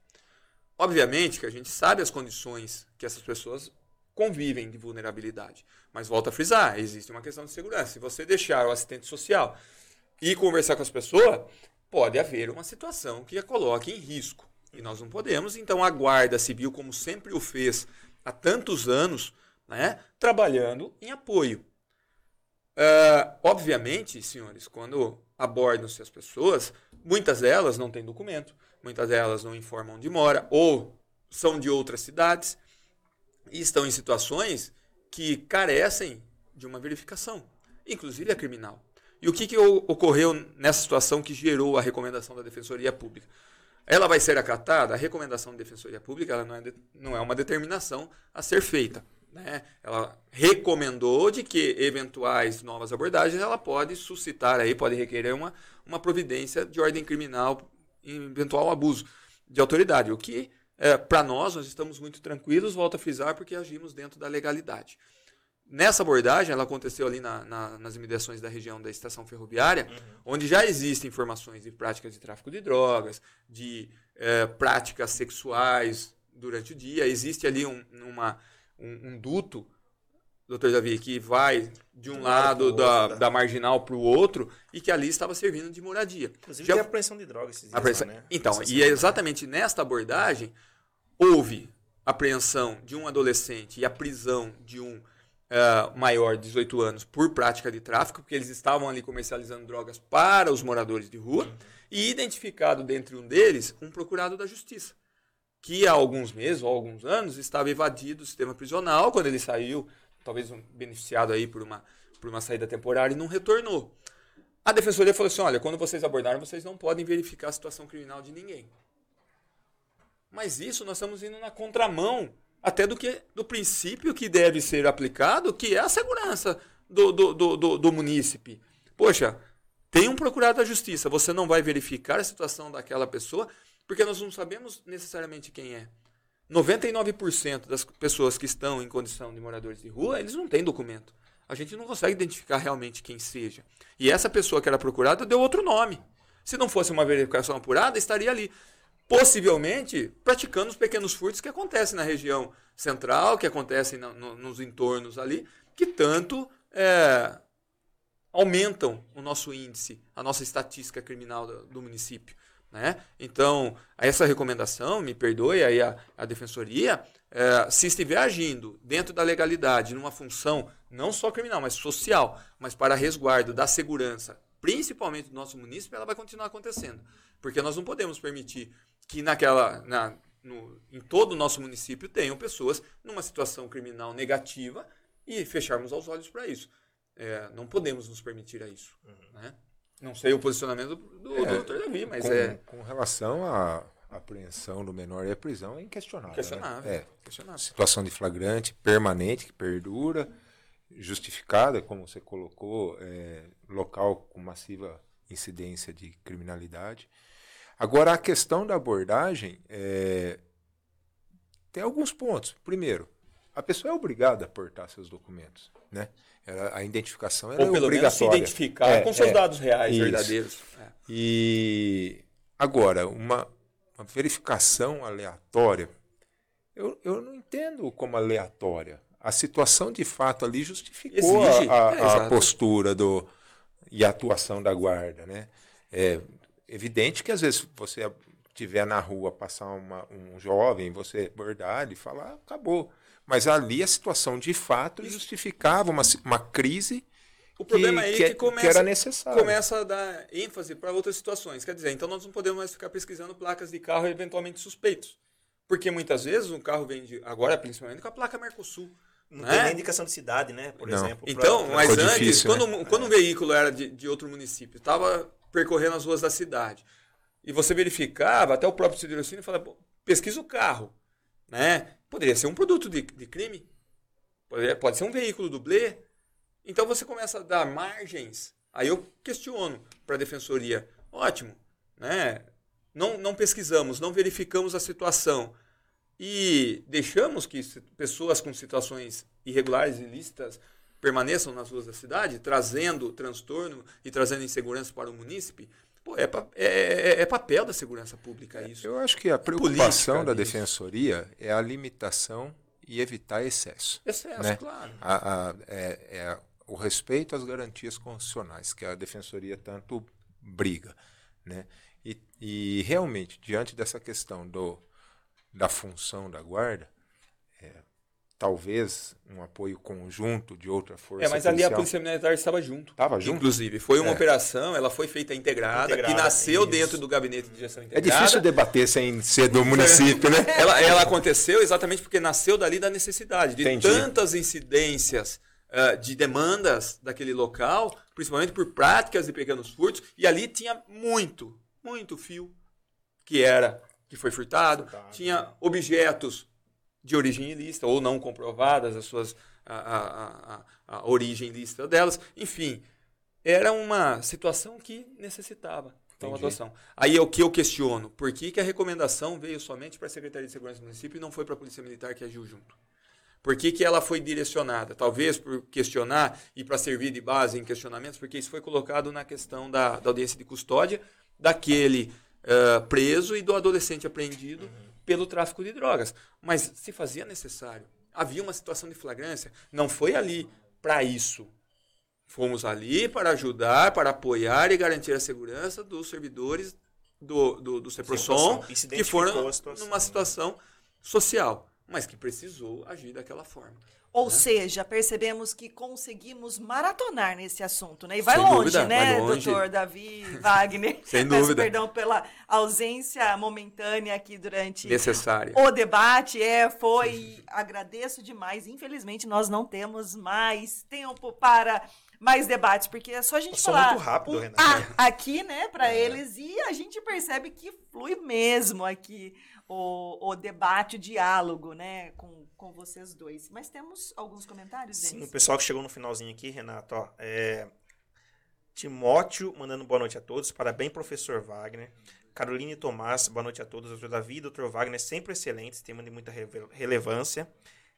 Obviamente que a gente sabe as condições que essas pessoas convivem de vulnerabilidade. Mas volta a frisar, existe uma questão de segurança. Se você deixar o assistente social e conversar com as pessoas, pode haver uma situação que a coloque em risco. E nós não podemos, então a Guarda Civil, como sempre o fez há tantos anos, né, trabalhando em apoio. Uh, obviamente, senhores, quando abordam-se as pessoas, muitas delas não têm documento, muitas delas não informam onde mora, ou são de outras cidades, e estão em situações que carecem de uma verificação, inclusive a criminal. E o que, que ocorreu nessa situação que gerou a recomendação da Defensoria Pública? Ela vai ser acatada? A recomendação da Defensoria Pública não, é de, não é uma determinação a ser feita. Né? Ela recomendou de que eventuais novas abordagens ela pode suscitar aí, pode requerer uma, uma providência de ordem criminal em eventual abuso de autoridade, o que é, para nós nós estamos muito tranquilos, volto a frisar, porque agimos dentro da legalidade. Nessa abordagem, ela aconteceu ali na, na, nas imediações da região da estação ferroviária, uhum. onde já existem informações de práticas de tráfico de drogas, de é, práticas sexuais durante o dia. Existe ali um, uma, um, um duto, doutor Davi, que vai de um, de lado, da, outro, da marginal para o outro e que ali estava servindo de moradia. Inclusive já, tem apreensão de drogas esses dias, apreensão, lá, né? Então, e é exatamente nesta abordagem houve apreensão de um adolescente e a prisão de um uh, maior de 18 anos por prática de tráfico, porque eles estavam ali comercializando drogas para os moradores de rua, e identificado dentre um deles um procurado da justiça, que há alguns meses ou alguns anos estava evadido do sistema prisional, quando ele saiu, talvez beneficiado aí por uma, por uma saída temporária, e não retornou. A defensoria falou assim: olha, quando vocês abordaram, vocês não podem verificar a situação criminal de ninguém. Mas isso nós estamos indo na contramão até do que do princípio que deve ser aplicado, que é a segurança do, do, do, do, do munícipe. Poxa, tem um procurado da justiça, você não vai verificar a situação daquela pessoa, porque nós não sabemos necessariamente quem é. 99% das pessoas que estão em condição de moradores de rua, eles não têm documento. A gente não consegue identificar realmente quem seja. E essa pessoa que era procurada deu outro nome. Se não fosse uma verificação apurada, estaria ali possivelmente praticando os pequenos furtos que acontecem na região central, que acontecem no, no, nos entornos ali, que tanto é, aumentam o nosso índice, a nossa estatística criminal do, do município. Né? Então, essa recomendação, me perdoe aí a, a defensoria, é, se estiver agindo dentro da legalidade, numa função não só criminal, mas social, mas para resguardo da segurança, principalmente do nosso município, ela vai continuar acontecendo. Porque nós não podemos permitir que naquela, na, no, em todo o nosso município tenham pessoas numa situação criminal negativa e fecharmos os olhos para isso. É, não podemos nos permitir a isso. Uhum. Né? Não sei o posicionamento do, é, do Dr. Davi, mas com, é. Com relação à apreensão do menor e a prisão é inquestionável. Inquestionável. Né? É. Questionável. Situação de flagrante permanente que perdura, justificada, como você colocou, é, local com massiva incidência de criminalidade. Agora, a questão da abordagem é, tem alguns pontos. Primeiro, a pessoa é obrigada a aportar seus documentos, né? a identificação era Ou pelo obrigatória. menos se identificar é, com seus é, dados reais, isso. verdadeiros. É. E agora, uma, uma verificação aleatória, eu, eu não entendo como aleatória. A situação de fato ali justificou Exige. a, a, a postura do, e a atuação da guarda, né? É, evidente que às vezes você tiver na rua, passar uma, um jovem, você abordar e falar, acabou. Mas ali a situação de fato justificava uma, uma crise o problema aí que, é que, começa, que era necessário. começa a dar ênfase para outras situações. Quer dizer, então nós não podemos mais ficar pesquisando placas de carro eventualmente suspeitos. Porque muitas vezes um carro vende, agora principalmente com a placa Mercosul. Não né? tem nem indicação de cidade, né? Por não. exemplo. Então, pra... mas antes, difícil, quando, né? quando um veículo era de, de outro município, estava percorrendo as ruas da cidade. E você verificava, até o próprio Cidrocínio falava, pesquisa o carro. Né? Poderia ser um produto de, de crime. Pode, pode ser um veículo dublê. Então você começa a dar margens. Aí eu questiono para a defensoria. Ótimo. Né? Não, não pesquisamos, não verificamos a situação. E deixamos que pessoas com situações irregulares, ilícitas, permaneçam nas ruas da cidade, trazendo transtorno e trazendo insegurança para o munícipe, pô, é, é, é, é, papel da segurança pública isso. Eu acho que a preocupação da defensoria é a limitação e evitar excesso. Excesso, né? claro. A, a, é, é o respeito às garantias constitucionais, que a defensoria tanto briga. Né? E, e realmente, diante dessa questão do, da função da guarda, é, talvez um apoio conjunto de outra força. É, mas ali a Polícia Militar estava junto. Estava junto. Inclusive, foi uma é. operação, ela foi feita integrada, integrada que nasceu isso. dentro do gabinete de gestão integrada. É difícil debater sem ser do município, né? ela, ela aconteceu exatamente porque nasceu dali da necessidade, de Entendi. tantas incidências uh, de demandas daquele local, principalmente por práticas de pequenos furtos, e ali tinha muito, muito fio que era que foi furtado, furtado. tinha objetos de origem ilícita ou não comprovadas as suas a, a, a, a origem ilícita delas, enfim, era uma situação que necessitava uma atuação. Aí é o que eu questiono, por que, que a recomendação veio somente para a Secretaria de Segurança do município e não foi para a Polícia Militar que agiu junto? Por que, que ela foi direcionada? Talvez por questionar e para servir de base em questionamentos, porque isso foi colocado na questão da, da audiência de custódia daquele uh, preso e do adolescente apreendido uhum pelo tráfico de drogas. Mas se fazia necessário. Havia uma situação de flagrância. Não foi ali para isso. Fomos ali para ajudar, para apoiar e garantir a segurança dos servidores do, do, do CEPROSOM, que foram numa situação social. mas que precisou agir daquela forma. Ou né? seja, percebemos que conseguimos maratonar nesse assunto, né? E vai Sem longe, dúvida, né, vai longe. doutor Davi Wagner? Sem Peço dúvida. perdão pela ausência momentânea aqui durante Necessária. o debate. É, foi. Agradeço demais. Infelizmente, nós não temos mais tempo para mais debates, porque é só a gente Passou falar muito rápido, um Renata. A aqui, né, para É. eles, e a gente percebe que flui mesmo aqui o, o debate, o diálogo, né, com, com vocês dois. Mas temos alguns comentários, Sim, o Denis? pessoal que chegou no finalzinho aqui, Renato, ó, é... Timóteo mandando boa noite a todos. Parabéns, professor Wagner. Caroline Tomás, boa noite a todos. Doutor Davi e doutor Wagner, sempre excelentes, tema de muita relevância.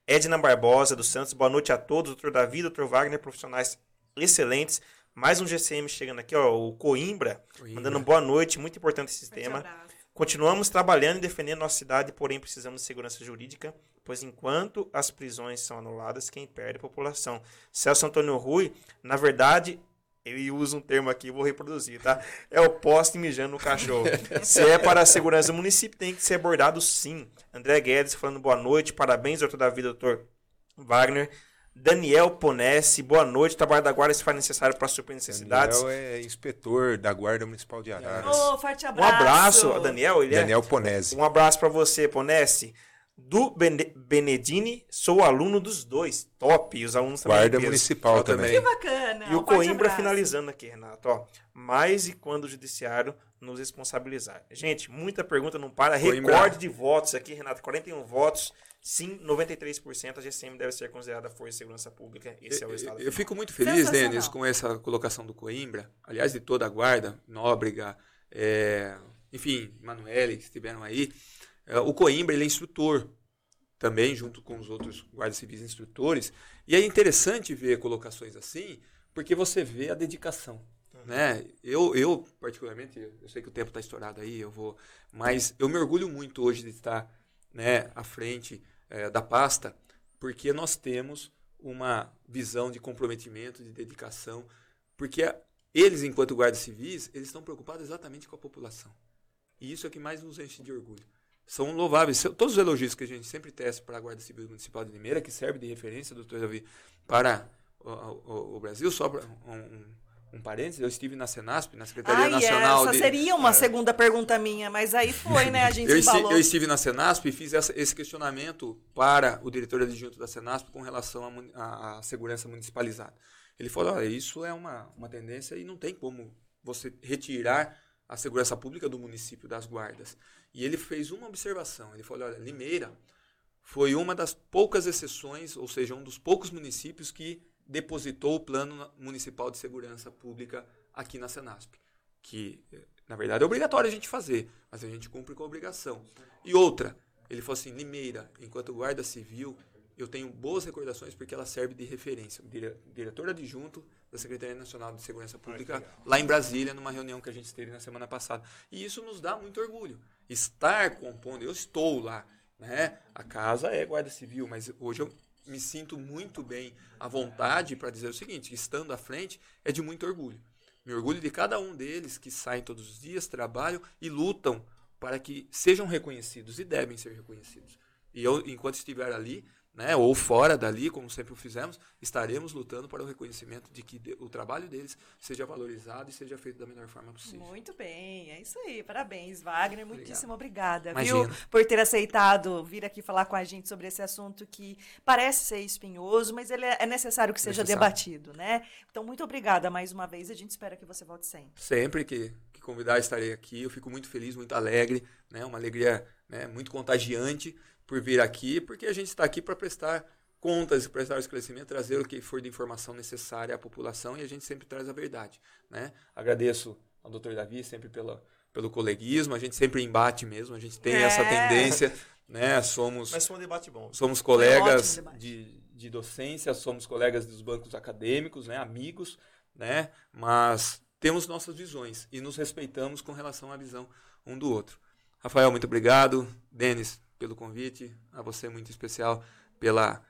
Edna Barbosa dos Santos, boa noite a todos. Doutor Davi e doutor Wagner, profissionais excelentes. Mais um GCM chegando aqui, ó, o Coimbra, Coimbra. mandando boa noite. Muito importante esse tema. abraço. Continuamos trabalhando e defendendo nossa cidade, porém precisamos de segurança jurídica, pois enquanto as prisões são anuladas, quem perde é a população. Celso Antônio Rui, na verdade, ele usa um termo aqui, vou reproduzir, tá? É o poste mijando no cachorro. Se é para a segurança do município, tem que ser abordado sim. André Guedes falando boa noite, parabéns, doutor Davi, doutor Wagner. Daniel Ponesse, boa noite. Trabalho da guarda se for necessário para suprir necessidades. Daniel é inspetor da Guarda Municipal de Araras. Ô, forte Um abraço. abraço, Daniel. Ele é Daniel Ponese. um abraço pra você, Ponesse. Do Bene- Benedini, sou aluno dos dois. Top. E os alunos também. Guarda. Municipal Eu também. Que bacana. E o um forte Coimbra abraço. finalizando aqui, Renato. Ó, mais e quando o judiciário nos responsabilizar. Gente, muita pergunta não para. Coimbra. Recorde de votos aqui, Renato. 41 votos. Sim, 93%. A GCM deve ser considerada força de segurança pública. Esse é o Eu- estado. eu, eu fico muito feliz. Denis, com essa colocação do Coimbra, aliás, de toda a guarda, Nóbrega, é, enfim, Manuele, que estiveram aí. É, o Coimbra, ele é instrutor, também, junto com os outros guardas civis instrutores. E é interessante ver colocações assim, porque você vê a dedicação. Né? Eu, eu, particularmente, eu sei que o tempo está estourado aí, eu vou. Mas eu me orgulho muito hoje de estar né, à frente eh, da pasta, porque nós temos uma visão de comprometimento, de dedicação, porque eles, enquanto guardas civis, eles estão preocupados exatamente com a população. E isso é o que mais nos enche de orgulho. São louváveis. Todos os elogios que a gente sempre testa para a Guarda Civil Municipal de Limeira, que serve de referência, doutor Davi, para o, o- o Brasil, só para um, um, um parênteses, eu estive na Senasp, na Secretaria Ai, Nacional essa de... seria uma É. segunda pergunta minha, mas aí foi, né? A gente Eu, esti- eu estive na Senasp e fiz essa- esse questionamento para o diretor adjunto da Senasp com relação à segurança municipalizada. Ele falou: olha, isso é uma, uma tendência e não tem como você retirar a segurança pública do município das guardas. E ele fez uma observação: ele falou, olha, Limeira foi uma das poucas exceções, ou seja, um dos poucos municípios que depositou o Plano Municipal de Segurança Pública aqui na Senasp. Que, eh, na verdade, é obrigatório a gente fazer, mas a gente cumpre com a obrigação. E outra, ele falou assim: Limeira, enquanto guarda civil, eu tenho boas recordações porque ela serve de referência. Dire- Diretor adjunto da Secretaria Nacional de Segurança Pública, lá em Brasília, numa reunião que a gente teve na semana passada. E isso nos dá muito orgulho. Estar compondo, eu estou lá, né? A casa é guarda civil, mas hoje eu me sinto muito bem à vontade para dizer o seguinte: estando à frente é de muito orgulho. Me orgulho de cada um deles que saem todos os dias, trabalham e lutam para que sejam reconhecidos e devem ser reconhecidos. E eu, enquanto estiver ali, né, ou fora dali, como sempre o fizemos, estaremos lutando para o reconhecimento de que o trabalho deles seja valorizado e seja feito da melhor forma possível. Muito bem, é isso aí. Parabéns, Wagner. Muitíssimo obrigada, Imagina. viu? Por ter aceitado vir aqui falar com a gente sobre esse assunto que parece ser espinhoso, mas ele é é necessário que seja Necessário. debatido, né? Então, muito obrigada mais uma vez. A gente espera que você volte sempre. Sempre que, que convidar, estarei aqui. Eu fico muito feliz, muito alegre, né? Uma alegria né, muito contagiante por vir aqui, porque a gente está aqui para prestar contas, prestar esclarecimento, trazer o que for de informação necessária à população e a gente sempre traz a verdade, né? Agradeço ao Dr. Davi sempre pela, pelo coleguismo, a gente sempre embate mesmo, a gente tem É. essa tendência, né? Somos Mas foi um debate bom. somos colegas de, de docência, somos colegas dos bancos acadêmicos, né, amigos, né, mas temos nossas visões e nos respeitamos com relação à visão um do outro. Rafael, muito obrigado. Denis, pelo convite. A você, muito especial, pela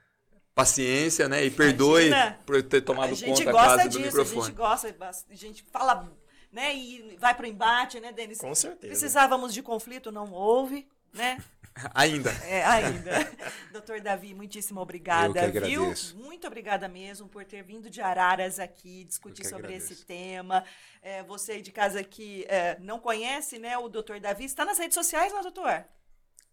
paciência, né, e perdoe Imagina. por ter tomado a gente conta gosta quase do disso, a microfone. gente gosta, bas- a gente fala, né? E vai pro embate, né, Denis? Com certeza. Precisávamos de conflito, não houve. né? Ainda. É, ainda. Doutor Davi, muitíssimo obrigada, Eu que viu? Muito obrigada mesmo por ter vindo de Araras aqui discutir sobre esse agradeço. tema. É, você aí de casa que é, não conhece, né, o doutor Davi, está nas redes sociais, não, doutor?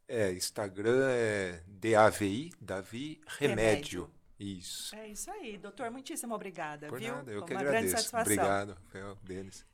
É, Instagram é DAVI, Davi Remédio. Remédio. Isso. É isso aí, doutor, muitíssimo obrigada, Por viu? nada, eu Foi que uma grande agradeço. satisfação. Obrigado, Rafael, Denis.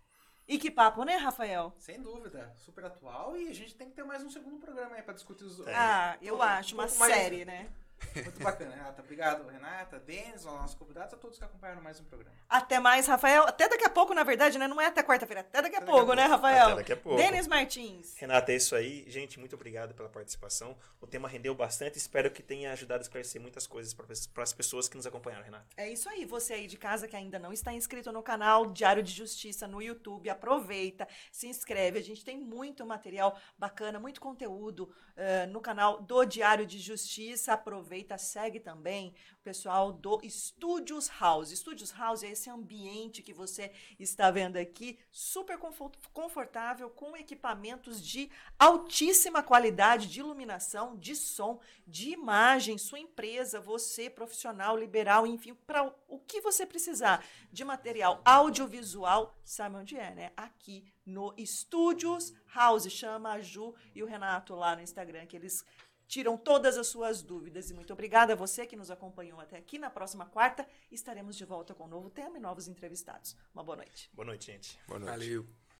E que papo, né, Rafael? Sem dúvida, super atual e a gente tem que ter mais um segundo programa aí pra discutir os É. Ah, eu Um acho, uma pouco mais- série, né? Muito bacana, Renata. Obrigado, Renata, Denis, aos nossos convidados, a todos que acompanharam mais um programa. Até mais, Rafael. Até daqui a pouco, na verdade, né? Não é até quarta-feira, até daqui a Até daqui a pouco, pouco. né, Rafael? Até daqui a pouco. Denis Martins. Renata, é isso aí. Gente, muito obrigado pela participação. O tema rendeu bastante. Espero que tenha ajudado a esclarecer muitas coisas para as pessoas que nos acompanharam, Renata. É isso aí, você aí de casa que ainda não está inscrito no canal Diário de Justiça no YouTube, aproveita, se inscreve. A gente tem muito material bacana, muito conteúdo eh, no canal do Diário de Justiça. Aproveita, segue também o pessoal do Studios House. Studios House é esse ambiente que você está vendo aqui, super confo- confortável, com equipamentos de altíssima qualidade de iluminação, de som, de imagem, sua empresa, você, profissional, liberal, enfim, para o que você precisar de material audiovisual, sabe onde é, né? Aqui no Studios House. Chama a Ju e o Renato lá no Instagram, que eles tiram todas as suas dúvidas. E muito obrigada a você que nos acompanhou até aqui. Na próxima quarta estaremos de volta com um novo tema e novos entrevistados. Uma boa noite. Boa noite, gente. Boa noite. Valeu.